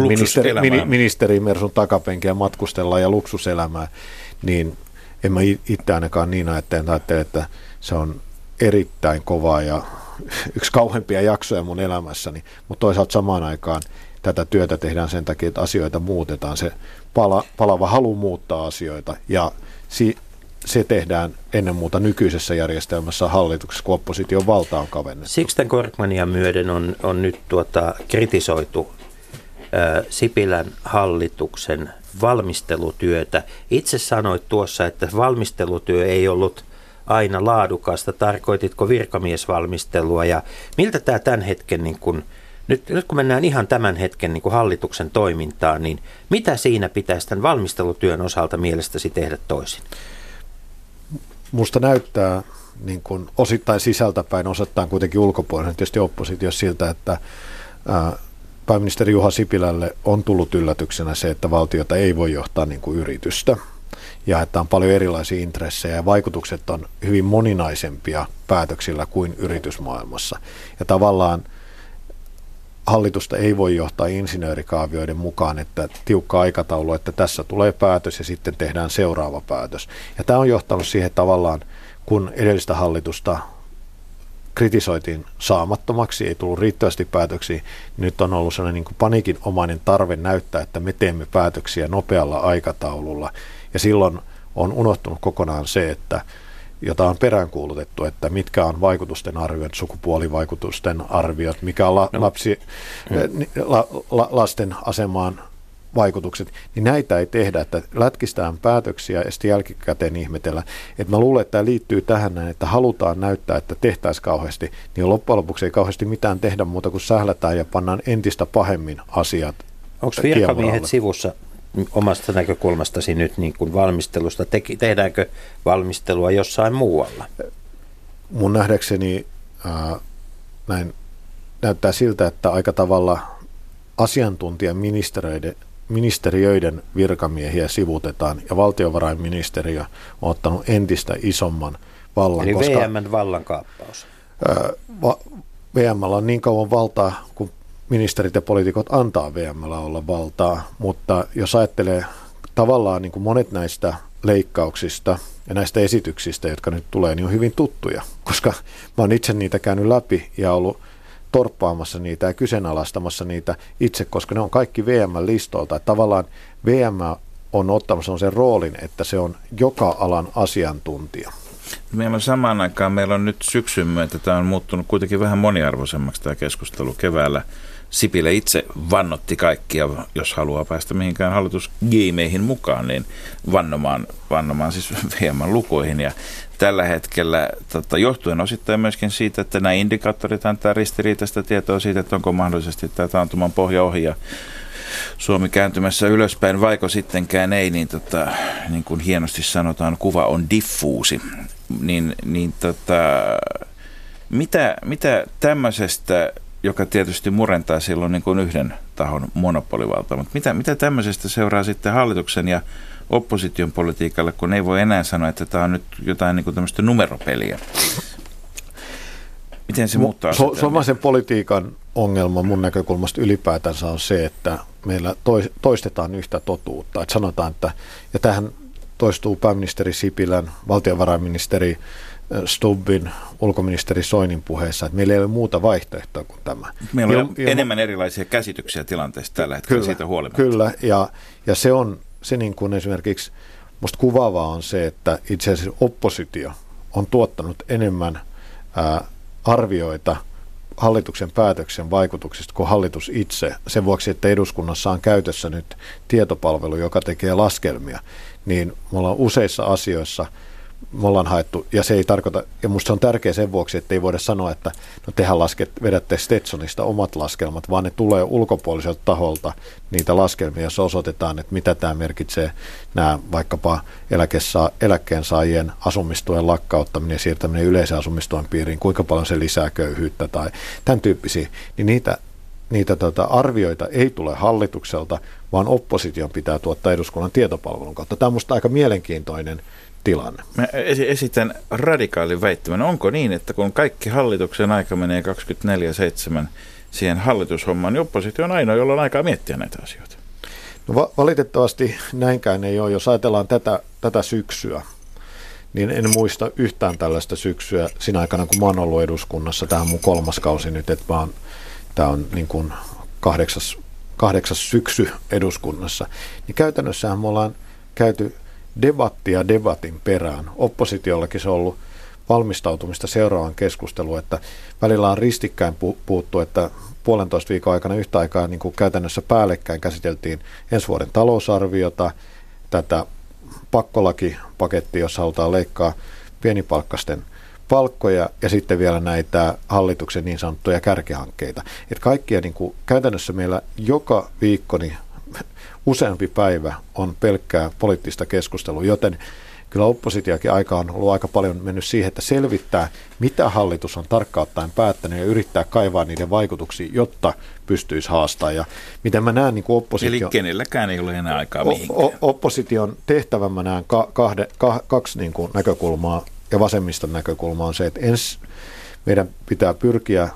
S6: ministeri, ministeri Mersun takapenkiä ja matkustella ja luksuselämää, niin en mä itse ainakaan niin ajattele, että se on erittäin kovaa ja yksi kauheimpia jaksoja mun elämässäni, mutta toisaalta samaan aikaan tätä työtä tehdään sen takia, että asioita muutetaan. Se pala, palava halu muuttaa asioita ja si, se tehdään ennen muuta nykyisessä järjestelmässä hallituksessa, kun opposition valta on kavennettu.
S1: Sixten Korkmania myöden on, on nyt tuota, kritisoitu Sipilän hallituksen valmistelutyötä. Itse sanoit tuossa, että valmistelutyö ei ollut aina laadukasta. Tarkoititko virkamiesvalmistelua ja miltä tämä tämän hetken, niin kun, nyt, nyt kun mennään ihan tämän hetken niin hallituksen toimintaan, niin mitä siinä pitäisi tämän valmistelutyön osalta mielestäsi tehdä toisin?
S6: Musta näyttää niin kun osittain sisältäpäin, osittain kuitenkin ulkopuolella, tietysti oppositiossa siltä, että pääministeri Juha Sipilälle on tullut yllätyksenä se, että valtiota ei voi johtaa niin kuin yritystä ja että on paljon erilaisia intressejä ja vaikutukset on hyvin moninaisempia päätöksillä kuin yritysmaailmassa. Ja tavallaan hallitusta ei voi johtaa insinöörikaavioiden mukaan, että tiukka aikataulu, että tässä tulee päätös ja sitten tehdään seuraava päätös. Ja tämä on johtanut siihen tavallaan, kun edellistä hallitusta kritisoitiin saamattomaksi, ei tullut riittävästi päätöksiä. Nyt on ollut sellainen niin kuin paniikinomainen tarve näyttää, että me teemme päätöksiä nopealla aikataululla. Ja silloin on unohtunut kokonaan se, että jota on peräänkuulutettu, että mitkä on vaikutusten arviot, sukupuolivaikutusten arviot, mikä on la, no. lapsi, mm. la, la, lasten asemaan vaikutukset, niin näitä ei tehdä, että lätkistään päätöksiä ja sitten jälkikäteen ihmetellä. Että mä luulen, että tämä liittyy tähän näin, että halutaan näyttää, että tehtäisiin kauheasti, niin loppujen lopuksi ei kauheasti mitään tehdä muuta kuin sählätään ja pannaan entistä pahemmin asiat
S1: Onko virkamiehet sivussa omasta näkökulmastasi nyt niin kuin valmistelusta? Te, tehdäänkö valmistelua jossain muualla?
S6: Mun nähdäkseni ää, näin näyttää siltä, että aika tavalla asiantuntijaministereiden ministeriöiden virkamiehiä sivutetaan ja valtiovarainministeriö on ottanut entistä isomman vallan.
S1: Eli
S6: koska,
S1: VMn vallankaappaus.
S6: Ö, va, VMllä on niin kauan valtaa, kun ministerit ja poliitikot antaa VMllä olla valtaa, mutta jos ajattelee tavallaan niin kuin monet näistä leikkauksista ja näistä esityksistä, jotka nyt tulee, niin on hyvin tuttuja, koska mä oon itse niitä käynyt läpi ja ollut torppaamassa niitä ja kyseenalaistamassa niitä itse, koska ne on kaikki VM-listolta. Että tavallaan VM on ottamassa sen roolin, että se on joka alan asiantuntija.
S5: Meillä on samaan aikaan, meillä on nyt syksyn myötä, tämä on muuttunut kuitenkin vähän moniarvoisemmaksi tämä keskustelu keväällä. Sipilä itse vannotti kaikkia, jos haluaa päästä mihinkään hallitusgeimeihin mukaan, niin vannomaan, vannomaan siis VM lukuihin. Ja tällä hetkellä tota, johtuen osittain myöskin siitä, että nämä indikaattorit antaa ristiriitaista tietoa siitä, että onko mahdollisesti tämä taantuman pohja ohi ja Suomi kääntymässä ylöspäin, vaiko sittenkään ei, niin, tota, niin kuin hienosti sanotaan, kuva on diffuusi. Niin, niin tota, mitä, mitä tämmöisestä, joka tietysti murentaa silloin niin kuin yhden tahon monopolivalta, mutta mitä, mitä tämmöisestä seuraa sitten hallituksen ja opposition politiikalle, kun ei voi enää sanoa, että tämä on nyt jotain niin kuin tämmöistä numeropeliä. Miten se muuttaa
S6: Su- Suomalaisen politiikan ongelma mun näkökulmasta ylipäätänsä on se, että meillä toistetaan yhtä totuutta. Että sanotaan, että, ja tähän toistuu pääministeri Sipilän, valtiovarainministeri Stubbin, ulkoministeri Soinin puheessa, että meillä ei ole muuta vaihtoehtoa kuin tämä.
S5: Meillä on ja, enemmän erilaisia käsityksiä tilanteesta tällä hetkellä
S6: kyllä,
S5: siitä huolimatta.
S6: Kyllä, ja, ja se on se niin kuin esimerkiksi, musta kuvaavaa on se, että itse asiassa oppositio on tuottanut enemmän ää, arvioita hallituksen päätöksen vaikutuksista kuin hallitus itse. Sen vuoksi, että eduskunnassa on käytössä nyt tietopalvelu, joka tekee laskelmia, niin me ollaan useissa asioissa – me ollaan haettu, ja se ei tarkoita, ja musta se on tärkeä sen vuoksi, että ei voida sanoa, että no tehän lasket, vedätte Stetsonista omat laskelmat, vaan ne tulee ulkopuoliselta taholta niitä laskelmia, joissa osoitetaan, että mitä tämä merkitsee nämä vaikkapa eläkessa, eläkkeensaajien asumistuen lakkauttaminen ja siirtäminen yleisen asumistuen piiriin, kuinka paljon se lisää köyhyyttä tai tämän tyyppisiä, niin niitä niitä tota, arvioita ei tule hallitukselta, vaan opposition pitää tuottaa eduskunnan tietopalvelun kautta. Tämä on minusta aika mielenkiintoinen tilanne.
S5: Mä esitän radikaalin väittämän. Onko niin, että kun kaikki hallituksen aika menee 24-7 siihen hallitushommaan, niin oppositio on ainoa, jolla on aikaa miettiä näitä asioita?
S6: No va- valitettavasti näinkään ei ole. Jos ajatellaan tätä, tätä syksyä, niin en muista yhtään tällaista syksyä siinä aikana, kun mä oon ollut eduskunnassa. Tämä on mun kolmas kausi nyt, että mä oon, tämä on niin kuin kahdeksas, kahdeksas syksy eduskunnassa. Niin käytännössähän me ollaan käyty debattia debatin perään. Oppositiollakin se on ollut valmistautumista seuraavaan keskusteluun, että välillä on ristikkäin puuttu, että puolentoista viikon aikana yhtä aikaa niin kuin käytännössä päällekkäin käsiteltiin ensi vuoden talousarviota, tätä pakkolakipakettia, jossa halutaan leikkaa pienipalkkaisten palkkoja ja sitten vielä näitä hallituksen niin sanottuja kärkihankkeita. Että kaikkia niin kuin, käytännössä meillä joka viikko niin useampi päivä on pelkkää poliittista keskustelua, joten kyllä oppositiokin aika on ollut aika paljon mennyt siihen, että selvittää, mitä hallitus on tarkkaan ottaen päättänyt ja yrittää kaivaa niiden vaikutuksia, jotta pystyisi haastaa. Ja miten mä näen niin oppositio...
S5: Eli kenelläkään ei ole enää aikaa mihinkään. O-
S6: opposition tehtävän mä näen ka- kahde, ka- kaksi niin kuin näkökulmaa ja vasemmiston näkökulma on se, että ens meidän pitää pyrkiä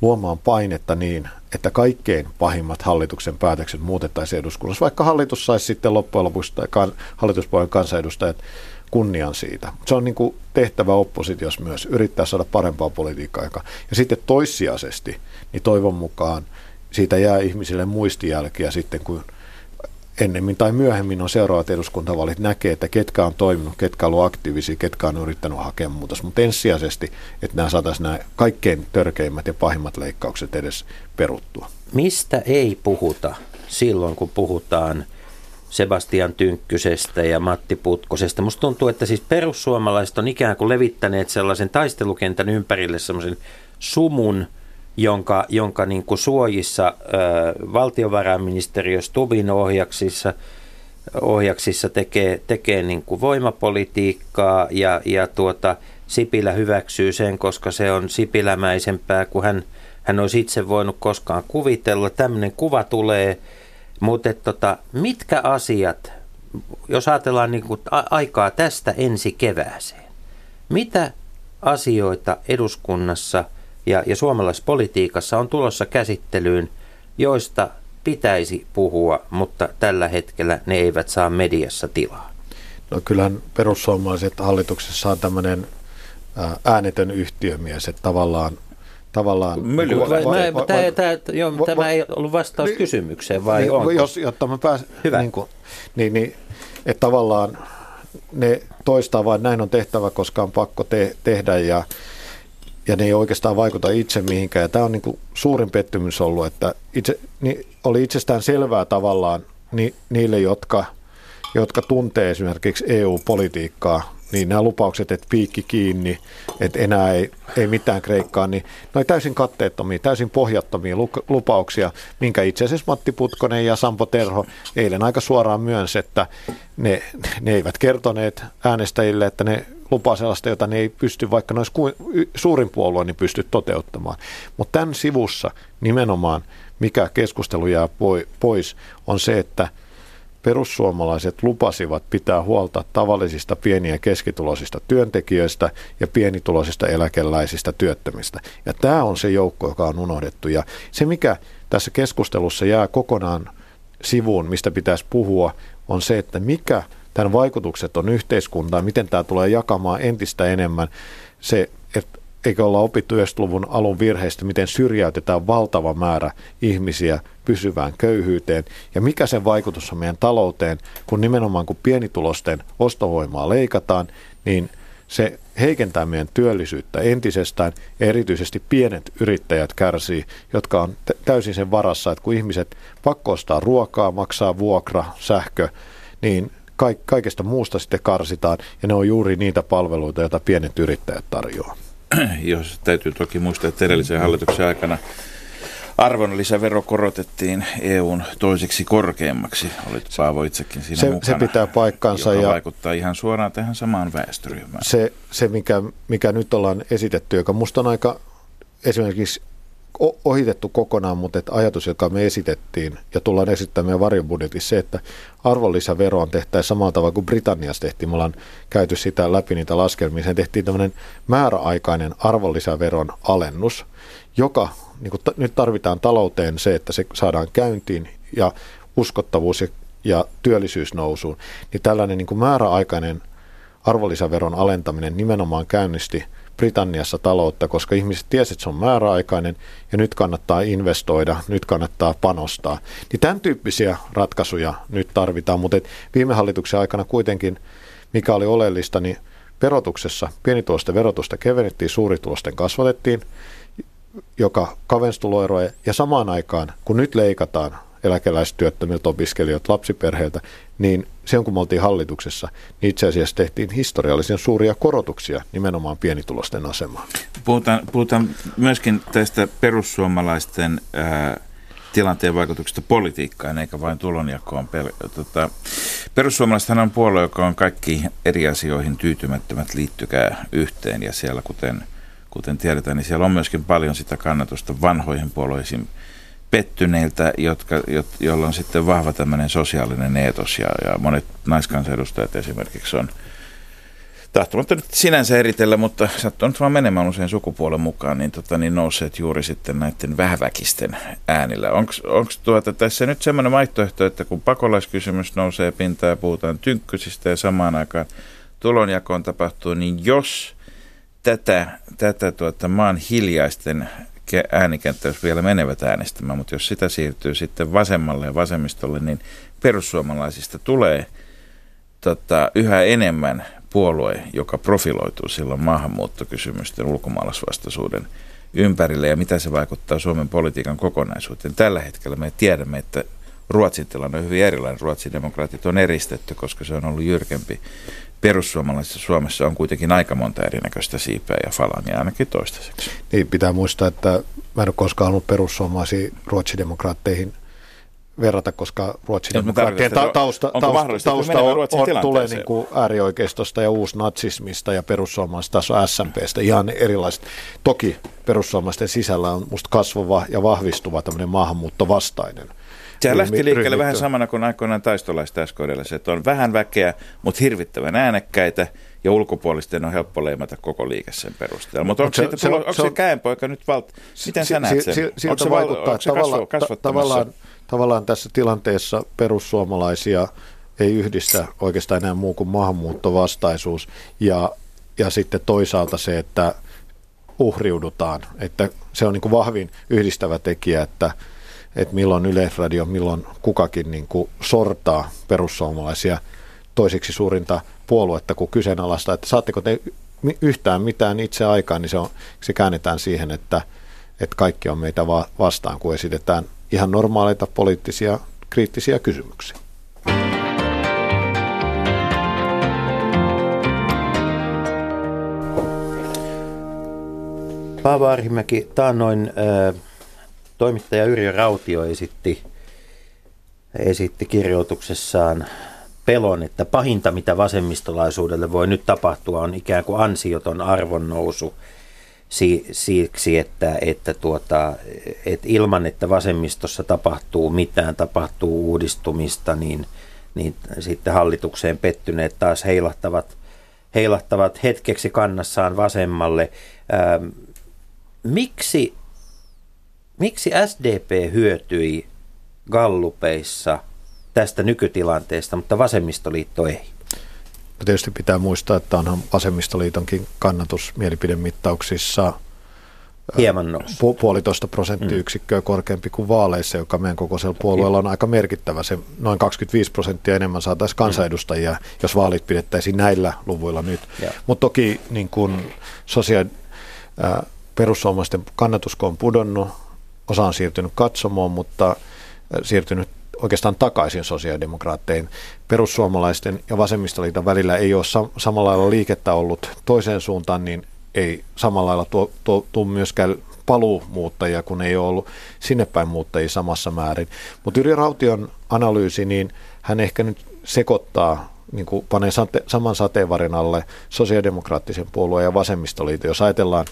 S6: luomaan painetta niin, että kaikkein pahimmat hallituksen päätökset muutettaisiin eduskunnassa, vaikka hallitus saisi sitten loppujen lopuksi kan, hallituspuolen kansanedustajat kunnian siitä. Se on niin kuin tehtävä oppositiossa myös, yrittää saada parempaa politiikkaa. Ja sitten toissijaisesti, niin toivon mukaan siitä jää ihmisille muistijälkiä sitten, kun ennemmin tai myöhemmin on seuraavat eduskuntavaalit näkee, että ketkä on toiminut, ketkä on aktiivisia, ketkä on yrittänyt hakea muutos. Mutta ensisijaisesti, että nämä saataisiin nämä kaikkein törkeimmät ja pahimmat leikkaukset edes peruttua.
S1: Mistä ei puhuta silloin, kun puhutaan Sebastian Tynkkysestä ja Matti Putkosesta. Musta tuntuu, että siis perussuomalaiset on ikään kuin levittäneet sellaisen taistelukentän ympärille sellaisen sumun, jonka, jonka niin kuin suojissa valtiovarainministeriö Stubin ohjaksissa, ohjaksissa tekee, tekee niin kuin voimapolitiikkaa ja, ja tuota, Sipilä hyväksyy sen, koska se on sipilämäisempää kuin hän, hän olisi itse voinut koskaan kuvitella. Tämmöinen kuva tulee Mutta tota, mitkä asiat, jos ajatellaan niin kuin aikaa tästä ensi kevääseen, mitä asioita eduskunnassa ja, ja suomalaispolitiikassa on tulossa käsittelyyn, joista pitäisi puhua, mutta tällä hetkellä ne eivät saa mediassa tilaa?
S6: No kyllähän perussuomalaiset hallituksessa on tämmöinen äänetön yhtiömies, että tavallaan tavallaan...
S1: Va, va, va, tämä, tämä, joo, va, tämä ei ollut vastaus niin, kysymykseen, vai niin, onko?
S6: Jos, jotta mä pääsen... Hyvä. Niin, kuin, niin, niin että tavallaan ne toistaa vain, näin on tehtävä, koska on pakko te, tehdä ja, ja ne ei oikeastaan vaikuta itse mihinkään. Ja tämä on niin kuin suurin pettymys ollut, että itse, niin oli itsestään selvää tavallaan ni, niille, jotka, jotka tuntee esimerkiksi EU-politiikkaa, niin nämä lupaukset, että piikki kiinni, että enää ei, ei mitään Kreikkaa, niin ne oli täysin katteettomia, täysin pohjattomia lupauksia, minkä itse asiassa Matti Putkonen ja Sampo Terho eilen aika suoraan myönsi, että ne, ne eivät kertoneet äänestäjille, että ne lupaa sellaista, jota ne ei pysty, vaikka olisi suurin puolue, niin pysty toteuttamaan. Mutta tämän sivussa nimenomaan, mikä keskustelu jää pois, on se, että – perussuomalaiset lupasivat pitää huolta tavallisista pieni- ja keskituloisista työntekijöistä ja pienituloisista eläkeläisistä työttömistä. Ja tämä on se joukko, joka on unohdettu. Ja se, mikä tässä keskustelussa jää kokonaan sivuun, mistä pitäisi puhua, on se, että mikä tämän vaikutukset on yhteiskuntaan, miten tämä tulee jakamaan entistä enemmän? Se, että eikö olla opittu 90-luvun alun virheistä, miten syrjäytetään valtava määrä ihmisiä pysyvään köyhyyteen? Ja mikä sen vaikutus on meidän talouteen, kun nimenomaan kun pienitulosten ostovoimaa leikataan, niin se heikentää meidän työllisyyttä entisestään. Ja erityisesti pienet yrittäjät kärsii, jotka on täysin sen varassa, että kun ihmiset pakko ostaa ruokaa, maksaa vuokra, sähkö, niin kaikesta muusta sitten karsitaan ja ne on juuri niitä palveluita, joita pienet yrittäjät tarjoaa.
S5: jos täytyy toki muistaa, että edellisen hallituksen aikana arvonlisävero korotettiin EUn toiseksi korkeammaksi. Olit Paavo itsekin siinä
S6: se,
S5: mukana.
S6: Se pitää paikkansa.
S5: ja vaikuttaa ihan suoraan tähän samaan väestöryhmään.
S6: Se, se mikä, mikä nyt ollaan esitetty, joka musta on aika esimerkiksi ohitettu kokonaan, mutta että ajatus, joka me esitettiin ja tullaan esittämään varjobudjetissa, se, että arvonlisäveroon tehtäisiin samalla tavalla kuin Britanniassa tehtiin. Me ollaan käyty sitä läpi niitä laskelmia. Sen tehtiin tämmöinen määräaikainen arvonlisäveron alennus, joka niin kuin nyt tarvitaan talouteen se, että se saadaan käyntiin ja uskottavuus ja, ja työllisyys nousuun. Niin tällainen niin kuin määräaikainen arvonlisäveron alentaminen nimenomaan käynnisti – Britanniassa taloutta, koska ihmiset tiesivät, että se on määräaikainen ja nyt kannattaa investoida, nyt kannattaa panostaa. Niin tämän tyyppisiä ratkaisuja nyt tarvitaan, mutta viime hallituksen aikana kuitenkin, mikä oli oleellista, niin verotuksessa pienitulosten verotusta kevennettiin, suuritulosten kasvatettiin, joka kavensi tuloeroja ja samaan aikaan, kun nyt leikataan eläkeläistyöttömiltä opiskelijoilta, lapsiperheiltä, niin sen kun me oltiin hallituksessa, niin itse asiassa tehtiin historiallisen suuria korotuksia nimenomaan pienitulosten asemaan.
S5: Puhutaan, puhutaan myöskin tästä perussuomalaisten ää, tilanteen vaikutuksesta politiikkaan, eikä vain tulonjakoon. Tota, perussuomalaisethan on puolue, joka on kaikki eri asioihin tyytymättömät, liittykää yhteen. Ja siellä, kuten, kuten tiedetään, niin siellä on myöskin paljon sitä kannatusta vanhoihin puolueisiin pettyneiltä, jotka, jo, joilla on sitten vahva tämmöinen sosiaalinen eetos ja, ja monet naiskansanedustajat esimerkiksi on tahtomatta nyt sinänsä eritellä, mutta sattunut vaan menemään usein sukupuolen mukaan, niin, tota, niin nousseet juuri sitten näiden vähäväkisten äänillä. Onko tuota, tässä nyt semmoinen vaihtoehto, että kun pakolaiskysymys nousee pintaan ja puhutaan tynkkysistä ja samaan aikaan tulonjakoon tapahtuu, niin jos tätä, tätä tuota, maan hiljaisten äänikenttä, jos vielä menevät äänestämään, mutta jos sitä siirtyy sitten vasemmalle ja vasemmistolle, niin perussuomalaisista tulee tota, yhä enemmän puolue, joka profiloituu silloin maahanmuuttokysymysten ulkomaalaisvastaisuuden ympärille ja mitä se vaikuttaa Suomen politiikan kokonaisuuteen. Tällä hetkellä me tiedämme, että Ruotsin tilanne on hyvin erilainen. Ruotsin demokraatit on eristetty, koska se on ollut jyrkempi perussuomalaisissa Suomessa on kuitenkin aika monta erinäköistä siipeä ja falangia ainakin toistaiseksi.
S6: Niin, pitää muistaa, että mä en ole koskaan ollut perussuomalaisia ruotsidemokraatteihin verrata, koska ruotsidemokraattien ta- tausta, tausta, tausta on, on, tulee niin kuin äärioikeistosta ja uusnatsismista ja perussuomalaisista taas on SMPstä ihan erilaiset. Toki perussuomalaisten sisällä on musta kasvava ja vahvistuva tämmöinen maahanmuuttovastainen
S5: Sehän lähti liikkeelle vähän samana kuin aikoinaan taistolaista SKDllä, se, että on vähän väkeä, mutta hirvittävän äänekkäitä ja ulkopuolisten on helppo leimata koko liike sen perusteella. Mutta onko,
S6: Mut se-
S5: siitä
S6: se on-
S5: onko
S6: se
S5: se, käenpoika nyt valt... Miten sä
S6: Si-
S5: näet
S6: si-
S5: sen?
S6: si-
S5: Onko
S6: Siltä
S5: se,
S6: vaikuttaa,
S5: onko se kasva,
S6: tavallaan, ta- tavallaan, tavallaan tässä tilanteessa perussuomalaisia ei yhdistä oikeastaan enää muu kuin maahanmuuttovastaisuus ja, ja sitten toisaalta se, että uhriudutaan, että se on niin kuin vahvin yhdistävä tekijä, että, että milloin Yleisradio, milloin kukakin niin kuin sortaa perussuomalaisia toiseksi suurinta puoluetta, kun kyseenalaista, että saatteko te yhtään mitään itse aikaan, niin se, on, se käännetään siihen, että, että kaikki on meitä va- vastaan, kun esitetään ihan normaaleita poliittisia kriittisiä kysymyksiä.
S1: Paavo Arhimäki, taannoin äh, toimittaja Yrjö Rautio esitti, esitti kirjoituksessaan pelon, että pahinta mitä vasemmistolaisuudelle voi nyt tapahtua on ikään kuin ansioton arvonnousu si, siksi, että, että, tuota, että ilman että vasemmistossa tapahtuu mitään, tapahtuu uudistumista, niin, niin sitten hallitukseen pettyneet taas heilahtavat, heilahtavat hetkeksi kannassaan vasemmalle. Ähm, miksi, miksi SDP hyötyi gallupeissa tästä nykytilanteesta, mutta vasemmistoliitto ei?
S6: Tietysti pitää muistaa, että onhan Vasemmistoliitonkin kannatus mielipidemittauksissa
S1: Hieman
S6: pu- puolitoista prosenttiyksikköä korkeampi kuin vaaleissa, joka meidän kokoisella puolueella on aika merkittävä. Se noin 25 prosenttia enemmän saataisiin kansanedustajia, jos vaalit pidettäisiin näillä luvuilla nyt. Mutta toki niin kun sosiaali- ää, perussuomalaisten kannatus kun on pudonnut, osa on siirtynyt katsomoon, mutta ää, siirtynyt oikeastaan takaisin sosiaalidemokraatteihin. Perussuomalaisten ja vasemmistoliiton välillä ei ole sam- samalla lailla liikettä ollut toiseen suuntaan, niin ei samalla lailla tuo, tuo, tuo myöskään paluumuuttajia, kun ei ole ollut sinne päin muuttajia samassa määrin. Mutta Yri Raution analyysi, niin hän ehkä nyt sekoittaa, niin kuin panee sate, saman sateenvarin alle sosiaalidemokraattisen puolueen ja vasemmistoliiton. Jos ajatellaan,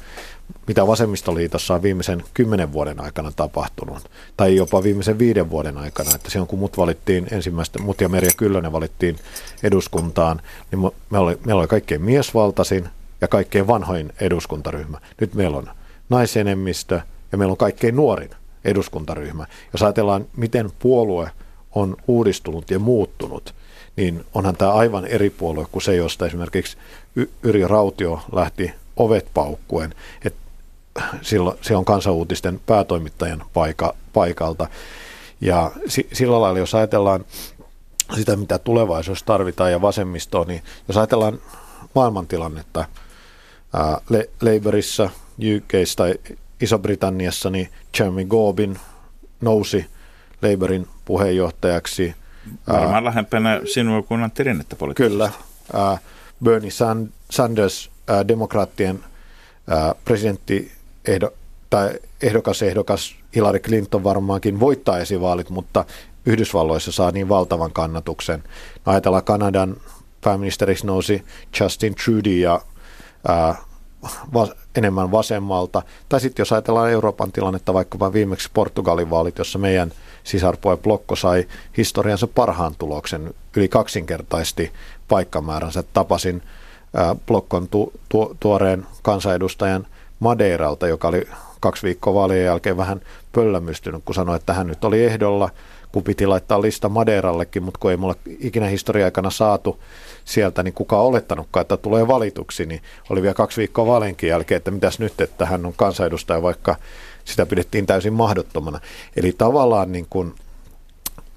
S6: mitä vasemmistoliitossa on viimeisen kymmenen vuoden aikana tapahtunut, tai jopa viimeisen viiden vuoden aikana, että silloin kun mut valittiin ensimmäistä, mut ja Merja Kyllönen valittiin eduskuntaan, niin me- oli, meillä oli kaikkein miesvaltaisin ja kaikkein vanhoin eduskuntaryhmä. Nyt meillä on naisenemmistö ja meillä on kaikkein nuorin eduskuntaryhmä. Jos ajatellaan, miten puolue on uudistunut ja muuttunut, niin onhan tämä aivan eri puolue kuin se, josta esimerkiksi Y- Yrjö Rautio lähti ovet paukkuen. Et silloin se on kansanuutisten päätoimittajan paika, paikalta. Ja si, sillä lailla, jos ajatellaan sitä, mitä tulevaisuudessa tarvitaan ja vasemmistoa, niin jos ajatellaan maailmantilannetta ää, Le- Labourissa, UKissa tai Iso-Britanniassa, niin Jeremy Corbyn nousi Labourin puheenjohtajaksi. Ää,
S5: Varmaan lähempänä sinua kuin Antti Rinnettä
S6: Kyllä. Ää, Bernie San- Sanders, ää, demokraattien ää, presidentti ehdo, tai ehdokas ehdokas Hillary Clinton varmaankin voittaa esivaalit, mutta Yhdysvalloissa saa niin valtavan kannatuksen. No, ajatellaan Kanadan pääministeriksi nousi Justin Trudeau ja ää, va- enemmän vasemmalta. Tai sitten jos ajatellaan Euroopan tilannetta, vaikkapa viimeksi Portugalin vaalit, jossa meidän sisarpuoli Blokko sai historiansa parhaan tuloksen, yli kaksinkertaisti paikkamääränsä. Tapasin ää, Blokkon tu- tu- tuoreen kansanedustajan Madeiralta, joka oli kaksi viikkoa vaalien jälkeen vähän pöllämystynyt, kun sanoi, että hän nyt oli ehdolla, kun piti laittaa lista Madeirallekin, mutta kun ei mulla ikinä historia-aikana saatu sieltä, niin kuka olettanutkaan, että tulee valituksi, niin oli vielä kaksi viikkoa vaalienkin jälkeen, että mitäs nyt, että hän on kansanedustaja, vaikka sitä pidettiin täysin mahdottomana. Eli tavallaan niin kuin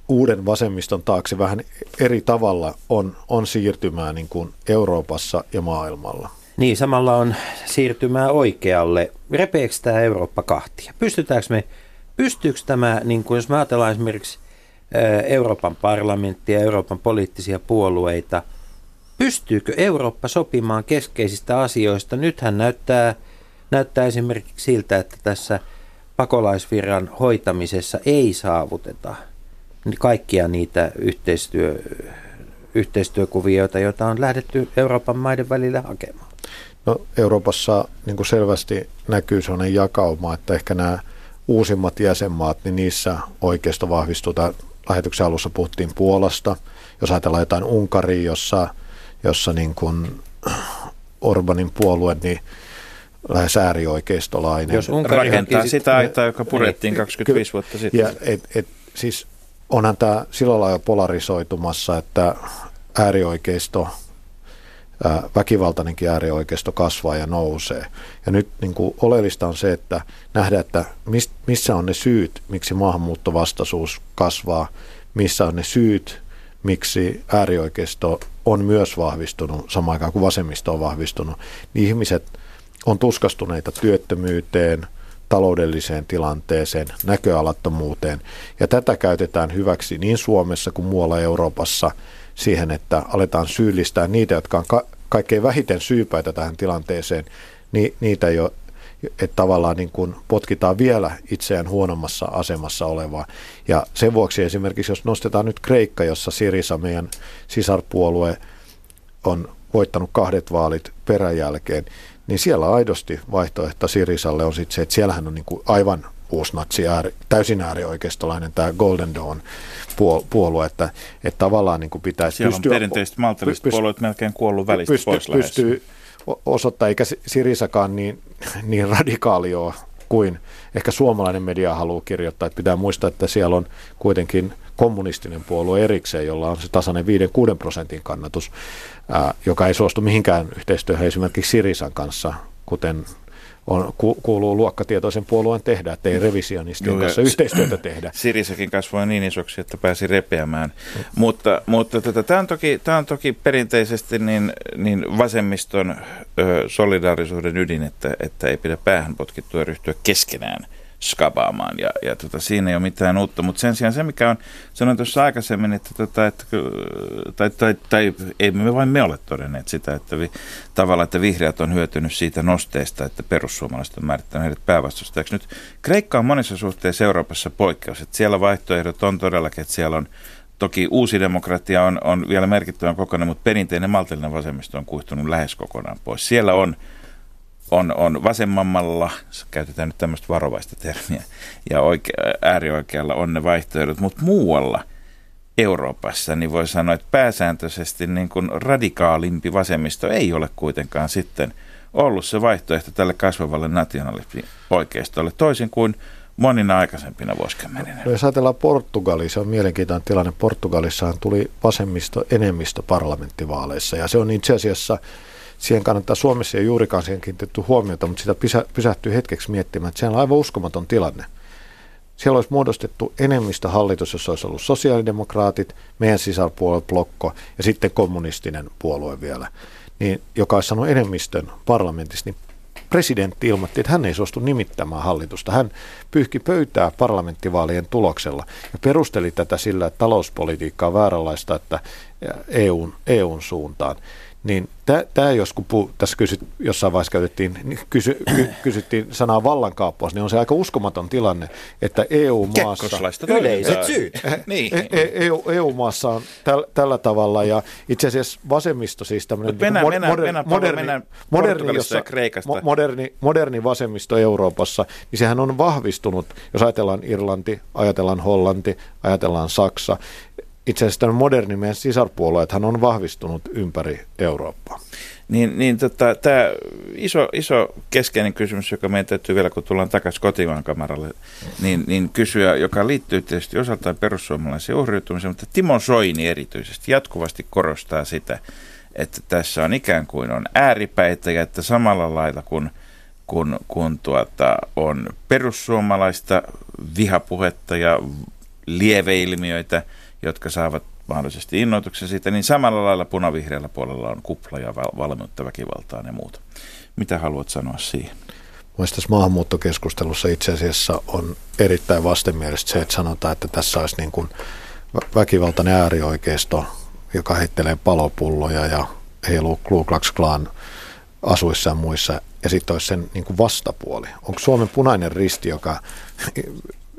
S6: uuden vasemmiston taakse vähän eri tavalla on, on siirtymää niin kuin Euroopassa ja maailmalla.
S1: Niin, samalla on siirtymää oikealle. Repeekö tämä Eurooppa kahtia? Pystytäänkö me, pystyykö tämä, niin kuin jos me ajatellaan esimerkiksi Euroopan parlamenttia, Euroopan poliittisia puolueita, pystyykö Eurooppa sopimaan keskeisistä asioista? Nythän näyttää, näyttää esimerkiksi siltä, että tässä pakolaisvirran hoitamisessa ei saavuteta kaikkia niitä yhteistyö, yhteistyökuvioita, joita on lähdetty Euroopan maiden välillä hakemaan.
S6: No, Euroopassa niin kuin selvästi näkyy sellainen jakauma, että ehkä nämä uusimmat jäsenmaat, niin niissä oikeisto vahvistuu. Lähetyksen alussa puhuttiin Puolasta. Jos ajatellaan jotain Unkaria, jossa, jossa niin kuin Orbanin puolue, niin lähes äärioikeistolainen.
S5: Jos Unkari rakentaa sit, sitä aitaa, joka purettiin niin, 25 vuotta sitten.
S6: Ja et, et, siis onhan tämä sillä lailla polarisoitumassa, että äärioikeisto, väkivaltainenkin äärioikeisto kasvaa ja nousee. Ja nyt niin kuin oleellista on se, että nähdään, että missä on ne syyt, miksi maahanmuuttovastaisuus kasvaa, missä on ne syyt, miksi äärioikeisto on myös vahvistunut samaan aikaan kuin vasemmisto on vahvistunut. Niin ihmiset on tuskastuneita työttömyyteen, taloudelliseen tilanteeseen, näköalattomuuteen. Ja tätä käytetään hyväksi niin Suomessa kuin muualla Euroopassa siihen, että aletaan syyllistää niitä, jotka on ka- kaikkein vähiten syypäitä tähän tilanteeseen, niin niitä jo, että tavallaan niin kuin potkitaan vielä itseään huonommassa asemassa olevaa. Ja sen vuoksi esimerkiksi, jos nostetaan nyt Kreikka, jossa Sirisa, meidän sisarpuolue, on voittanut kahdet vaalit peräjälkeen, niin siellä aidosti vaihtoehto Sirisalle on sitten se, että siellähän on niin kuin aivan uusnatsi, ääri, täysin äärioikeistolainen tämä Golden Dawn puolue, että, että tavallaan niin kuin pitäisi
S5: Siellä pystyä... on perinteiset maltilliset pyst, puolueet melkein kuollut välistä
S6: pysty,
S5: pois
S6: Pystyy osoittaa, eikä Sirisakaan niin, niin radikaali ole kuin ehkä suomalainen media haluaa kirjoittaa. Että pitää muistaa, että siellä on kuitenkin kommunistinen puolue erikseen, jolla on se tasainen 5-6 prosentin kannatus, ää, joka ei suostu mihinkään yhteistyöhön esimerkiksi Sirisan kanssa, kuten on, ku, kuuluu luokkatietoisen puolueen tehdä, että ei revisionistien kanssa yhteistyötä tehdä.
S5: Sirisakin kasvoi niin isoksi, että pääsi repeämään. Mm. Mutta, mutta tota, tämä, on toki, tämä on toki perinteisesti niin, niin vasemmiston ö, solidaarisuuden ydin, että, että ei pidä päähän potkittua ryhtyä keskenään skabaamaan ja, ja tota, siinä ei ole mitään uutta, mutta sen sijaan se, mikä on, sanoin tuossa aikaisemmin, että, tota, että tai, tai, tai ei me vain me ole todenneet sitä, että vi, tavallaan, että vihreät on hyötynyt siitä nosteesta, että perussuomalaiset on määrittänyt heidät päävastustajaksi. Nyt Kreikka on monissa suhteissa Euroopassa poikkeus, että siellä vaihtoehdot on todellakin, että siellä on Toki uusi demokratia on, on vielä merkittävän kokonaan, mutta perinteinen maltillinen vasemmisto on kuihtunut lähes kokonaan pois. Siellä on on, on vasemmammalla, käytetään nyt tämmöistä varovaista termiä, ja oike- äärioikealla on ne vaihtoehdot, mutta muualla Euroopassa, niin voi sanoa, että pääsääntöisesti niin kuin radikaalimpi vasemmisto ei ole kuitenkaan sitten ollut se vaihtoehto tälle kasvavalle nationalisti-oikeistolle, toisin kuin monina aikaisempina vuosikymmeninä.
S6: No jos ajatellaan Portugalia, se on mielenkiintoinen tilanne. Portugalissahan tuli vasemmisto enemmistö parlamenttivaaleissa, ja se on itse asiassa siihen kannattaa Suomessa ei juurikaan siihen kiinnitetty huomiota, mutta sitä pysä, pysähtyy hetkeksi miettimään, että siellä on aivan uskomaton tilanne. Siellä olisi muodostettu enemmistö hallitus, jossa olisi ollut sosiaalidemokraatit, meidän sisarpuolue Blokko ja sitten kommunistinen puolue vielä, niin, joka olisi saanut enemmistön parlamentissa, niin presidentti ilmoitti, että hän ei suostu nimittämään hallitusta. Hän pyyhki pöytää parlamenttivaalien tuloksella ja perusteli tätä sillä, että talouspolitiikka on vääränlaista että EUn, EUn suuntaan. Niin tämä jos kun puu, tässä kysyt, jossain vaiheessa käytettiin, niin kysy, ky, kysyttiin sanaa vallankaappaus, niin on se aika uskomaton tilanne, että EU-maassa...
S1: Yleiset syyt.
S6: niin. EU, EU-maassa on täl, tällä tavalla ja itse asiassa vasemmisto siis tämmöinen
S5: mennään, mod, mennään, mennään, moderni,
S6: mennään moderni, jossa,
S5: Kreikasta.
S6: moderni, moderni vasemmisto Euroopassa, niin sehän on vahvistunut, jos ajatellaan Irlanti, ajatellaan Hollanti, ajatellaan Saksa, itse asiassa moderni meidän sisarpuolueethan on vahvistunut ympäri Eurooppaa.
S5: Niin, niin tota, tämä iso, iso keskeinen kysymys, joka meidän täytyy vielä, kun tullaan takaisin kotimaan kameralle, niin, niin kysyä, joka liittyy tietysti osaltaan perussuomalaisen uhriutumiseen, mutta Timo Soini erityisesti jatkuvasti korostaa sitä, että tässä on ikään kuin on ääripäitä ja että samalla lailla kun, kun, kun tuota, on perussuomalaista vihapuhetta ja lieveilmiöitä – jotka saavat mahdollisesti innoituksen siitä, niin samalla lailla punavihreällä puolella on kupla ja valmiutta väkivaltaan ja muuta. Mitä haluat sanoa siihen?
S6: Mielestäni tässä maahanmuuttokeskustelussa itse asiassa on erittäin vastenmielistä se, että sanotaan, että tässä olisi niin kuin väkivaltainen äärioikeisto, joka heittelee palopulloja ja heiluu Ku Klux Klan asuissa ja muissa, ja sitten olisi sen niin kuin vastapuoli. Onko Suomen punainen risti, joka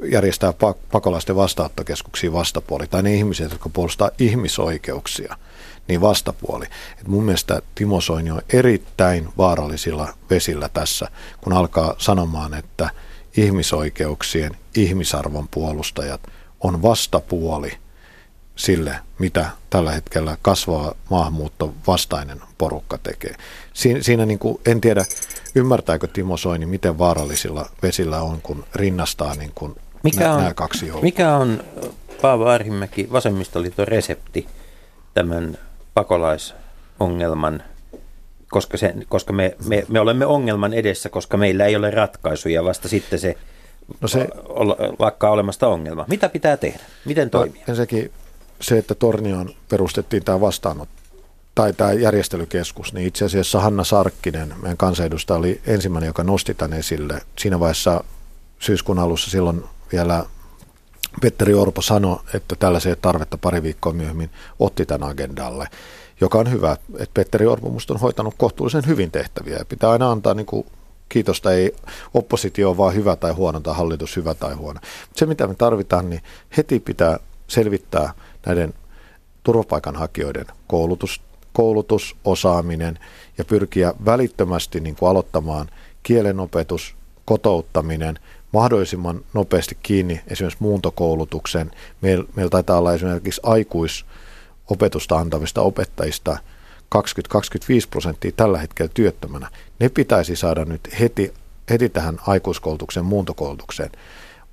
S6: järjestää pakolaisten vastaanottokeskuksiin vastapuoli, tai ne ihmiset, jotka puolustaa ihmisoikeuksia, niin vastapuoli. Et mun mielestä Timo Soini on erittäin vaarallisilla vesillä tässä, kun alkaa sanomaan, että ihmisoikeuksien, ihmisarvon puolustajat on vastapuoli sille, mitä tällä hetkellä kasvaa maahanmuutto vastainen porukka tekee. Siinä, siinä niin kuin, en tiedä, ymmärtääkö Timo Soini, miten vaarallisilla vesillä on, kun rinnastaa niin kuin mikä on, nämä kaksi joukkoa.
S1: Mikä on Paavo Arhimäki, vasemmistoliiton resepti tämän pakolaisongelman koska, se, koska me, me, me olemme ongelman edessä, koska meillä ei ole ratkaisuja, vasta sitten se, no se lakkaa olemasta ongelma. Mitä pitää tehdä? Miten no, toimia?
S6: No, ensinnäkin se, että Tornioon perustettiin tämä vastaanot tai tämä järjestelykeskus, niin itse asiassa Hanna Sarkkinen, meidän kansanedustaja, oli ensimmäinen, joka nosti tämän esille. Siinä vaiheessa syyskuun alussa silloin vielä Petteri Orpo sanoi, että tällaisia tarvetta pari viikkoa myöhemmin otti tämän agendalle joka on hyvä. Että Petteri Orpo musta on hoitanut kohtuullisen hyvin tehtäviä pitää aina antaa niin kuin kiitosta, ei oppositio vaan hyvä tai huono tai hallitus hyvä tai huono. Mutta se mitä me tarvitaan, niin heti pitää selvittää näiden turvapaikanhakijoiden koulutus, koulutus, osaaminen ja pyrkiä välittömästi niin kuin aloittamaan kielenopetus, kotouttaminen, mahdollisimman nopeasti kiinni esimerkiksi muuntokoulutuksen. Meillä, meillä taitaa olla esimerkiksi aikuis opetusta antavista opettajista 20-25 prosenttia tällä hetkellä työttömänä. Ne pitäisi saada nyt heti, heti tähän aikuiskoulutukseen, muuntokoulutukseen.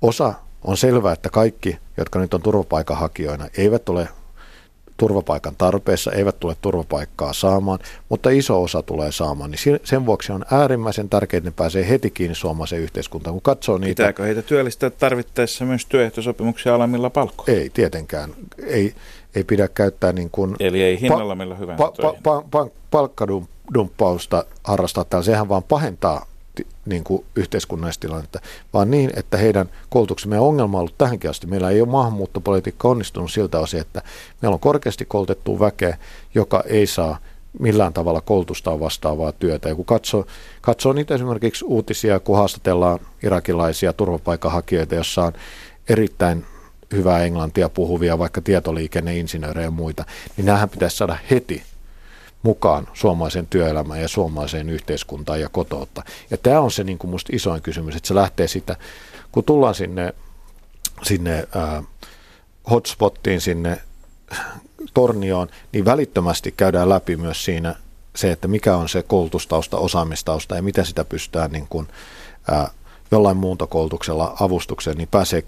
S6: Osa on selvää, että kaikki, jotka nyt on turvapaikanhakijoina, eivät ole turvapaikan tarpeessa, eivät tule turvapaikkaa saamaan, mutta iso osa tulee saamaan. Niin sen vuoksi on äärimmäisen tärkeää, että ne pääsee heti kiinni suomalaiseen yhteiskuntaan. Kun katsoo niitä,
S5: Pitääkö heitä työllistää tarvittaessa myös työehtosopimuksia alemmilla palkkoilla?
S6: Ei, tietenkään. Ei, ei pidä käyttää niin kuin
S5: Eli ei hinnalla millä hyvä pa, pa,
S6: pa, pa, palkkadumppausta harrastaa täällä. Sehän vaan pahentaa niin kuin yhteiskunnallista tilannetta, vaan niin, että heidän koulutuksen meidän ongelma on ollut tähänkin asti. Meillä ei ole maahanmuuttopolitiikka onnistunut siltä osin, että meillä on korkeasti koulutettu väkeä, joka ei saa millään tavalla koulutustaan vastaavaa työtä. Ja kun katsoo, katsoo niitä esimerkiksi uutisia, kun haastatellaan irakilaisia turvapaikanhakijoita, jossa on erittäin hyvää englantia puhuvia, vaikka tietoliikenneinsinöörejä ja muita, niin näähän pitäisi saada heti mukaan suomalaisen työelämään ja suomalaiseen yhteiskuntaan ja kotoutta. Ja tämä on se niin kuin musta isoin kysymys, että se lähtee sitä, kun tullaan sinne, sinne äh, hotspottiin, sinne tornioon, niin välittömästi käydään läpi myös siinä se, että mikä on se koulutustausta, osaamistausta ja miten sitä pystytään niin kuin, äh, jollain muuntokoulutuksella avustukseen, niin pääsee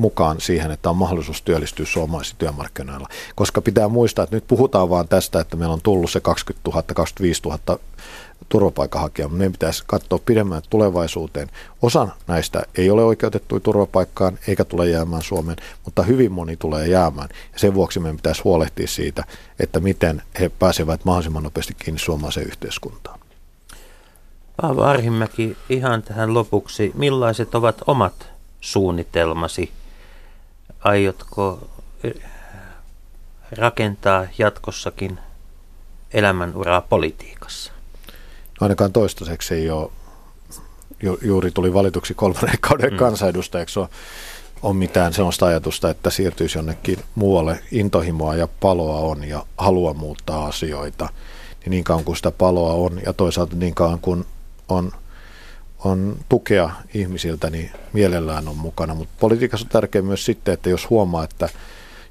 S6: mukaan siihen, että on mahdollisuus työllistyä suomalaisilla työmarkkinoilla. Koska pitää muistaa, että nyt puhutaan vaan tästä, että meillä on tullut se 20 000, 25 000 turvapaikanhakijaa, mutta meidän pitäisi katsoa pidemmän tulevaisuuteen. Osa näistä ei ole oikeutettu turvapaikkaan eikä tule jäämään Suomeen, mutta hyvin moni tulee jäämään. Ja sen vuoksi meidän pitäisi huolehtia siitä, että miten he pääsevät mahdollisimman nopeasti kiinni suomalaiseen yhteiskuntaan.
S1: Paavo Arhimäki, ihan tähän lopuksi, millaiset ovat omat suunnitelmasi aiotko eh, rakentaa jatkossakin elämänuraa politiikassa?
S6: No ainakaan toistaiseksi ei ole, ju, juuri tuli valituksi kolmannen kauden mm. kansanedustajaksi, on, on mitään sellaista ajatusta, että siirtyisi jonnekin muualle. Intohimoa ja paloa on ja halua muuttaa asioita. Niin, niin kauan kuin sitä paloa on ja toisaalta niin kauan kuin on on tukea ihmisiltä, niin mielellään on mukana. Mutta politiikassa on tärkeää myös sitten, että jos huomaa, että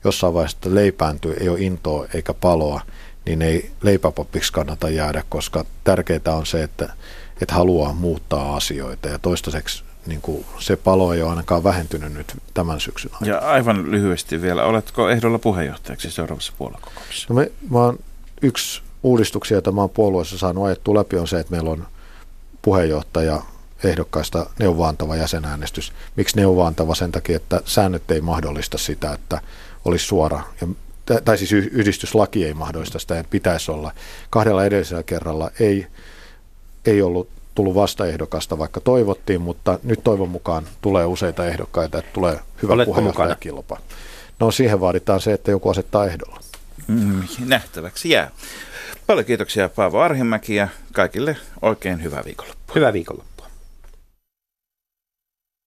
S6: jossain vaiheessa leipääntyy, ei ole intoa eikä paloa, niin ei leipäpoppiksi kannata jäädä, koska tärkeää on se, että, että haluaa muuttaa asioita. Ja toistaiseksi niin kuin se palo ei ole ainakaan vähentynyt nyt tämän syksyn
S5: aikana. Ja aivan lyhyesti vielä, oletko ehdolla puheenjohtajaksi seuraavassa puoluekokouksessa?
S6: No me, mä oon, yksi uudistuksia, joita mä oon puolueessa saanut ajettua läpi, on se, että meillä on puheenjohtaja ehdokkaista neuvoantava jäsenäänestys. Miksi neuvoantava? Sen takia, että säännöt ei mahdollista sitä, että olisi suora. Ja, tai siis yhdistyslaki ei mahdollista sitä, että pitäisi olla. Kahdella edellisellä kerralla ei, ei ollut tullut vastaehdokasta, vaikka toivottiin, mutta nyt toivon mukaan tulee useita ehdokkaita, että tulee hyvä puheenjohtajakilpa. No siihen vaaditaan se, että joku asettaa ehdolla.
S5: Mm, nähtäväksi jää. Paljon kiitoksia Paavo Arhimäki ja kaikille oikein hyvää viikonloppua.
S1: Hyvää viikonloppua.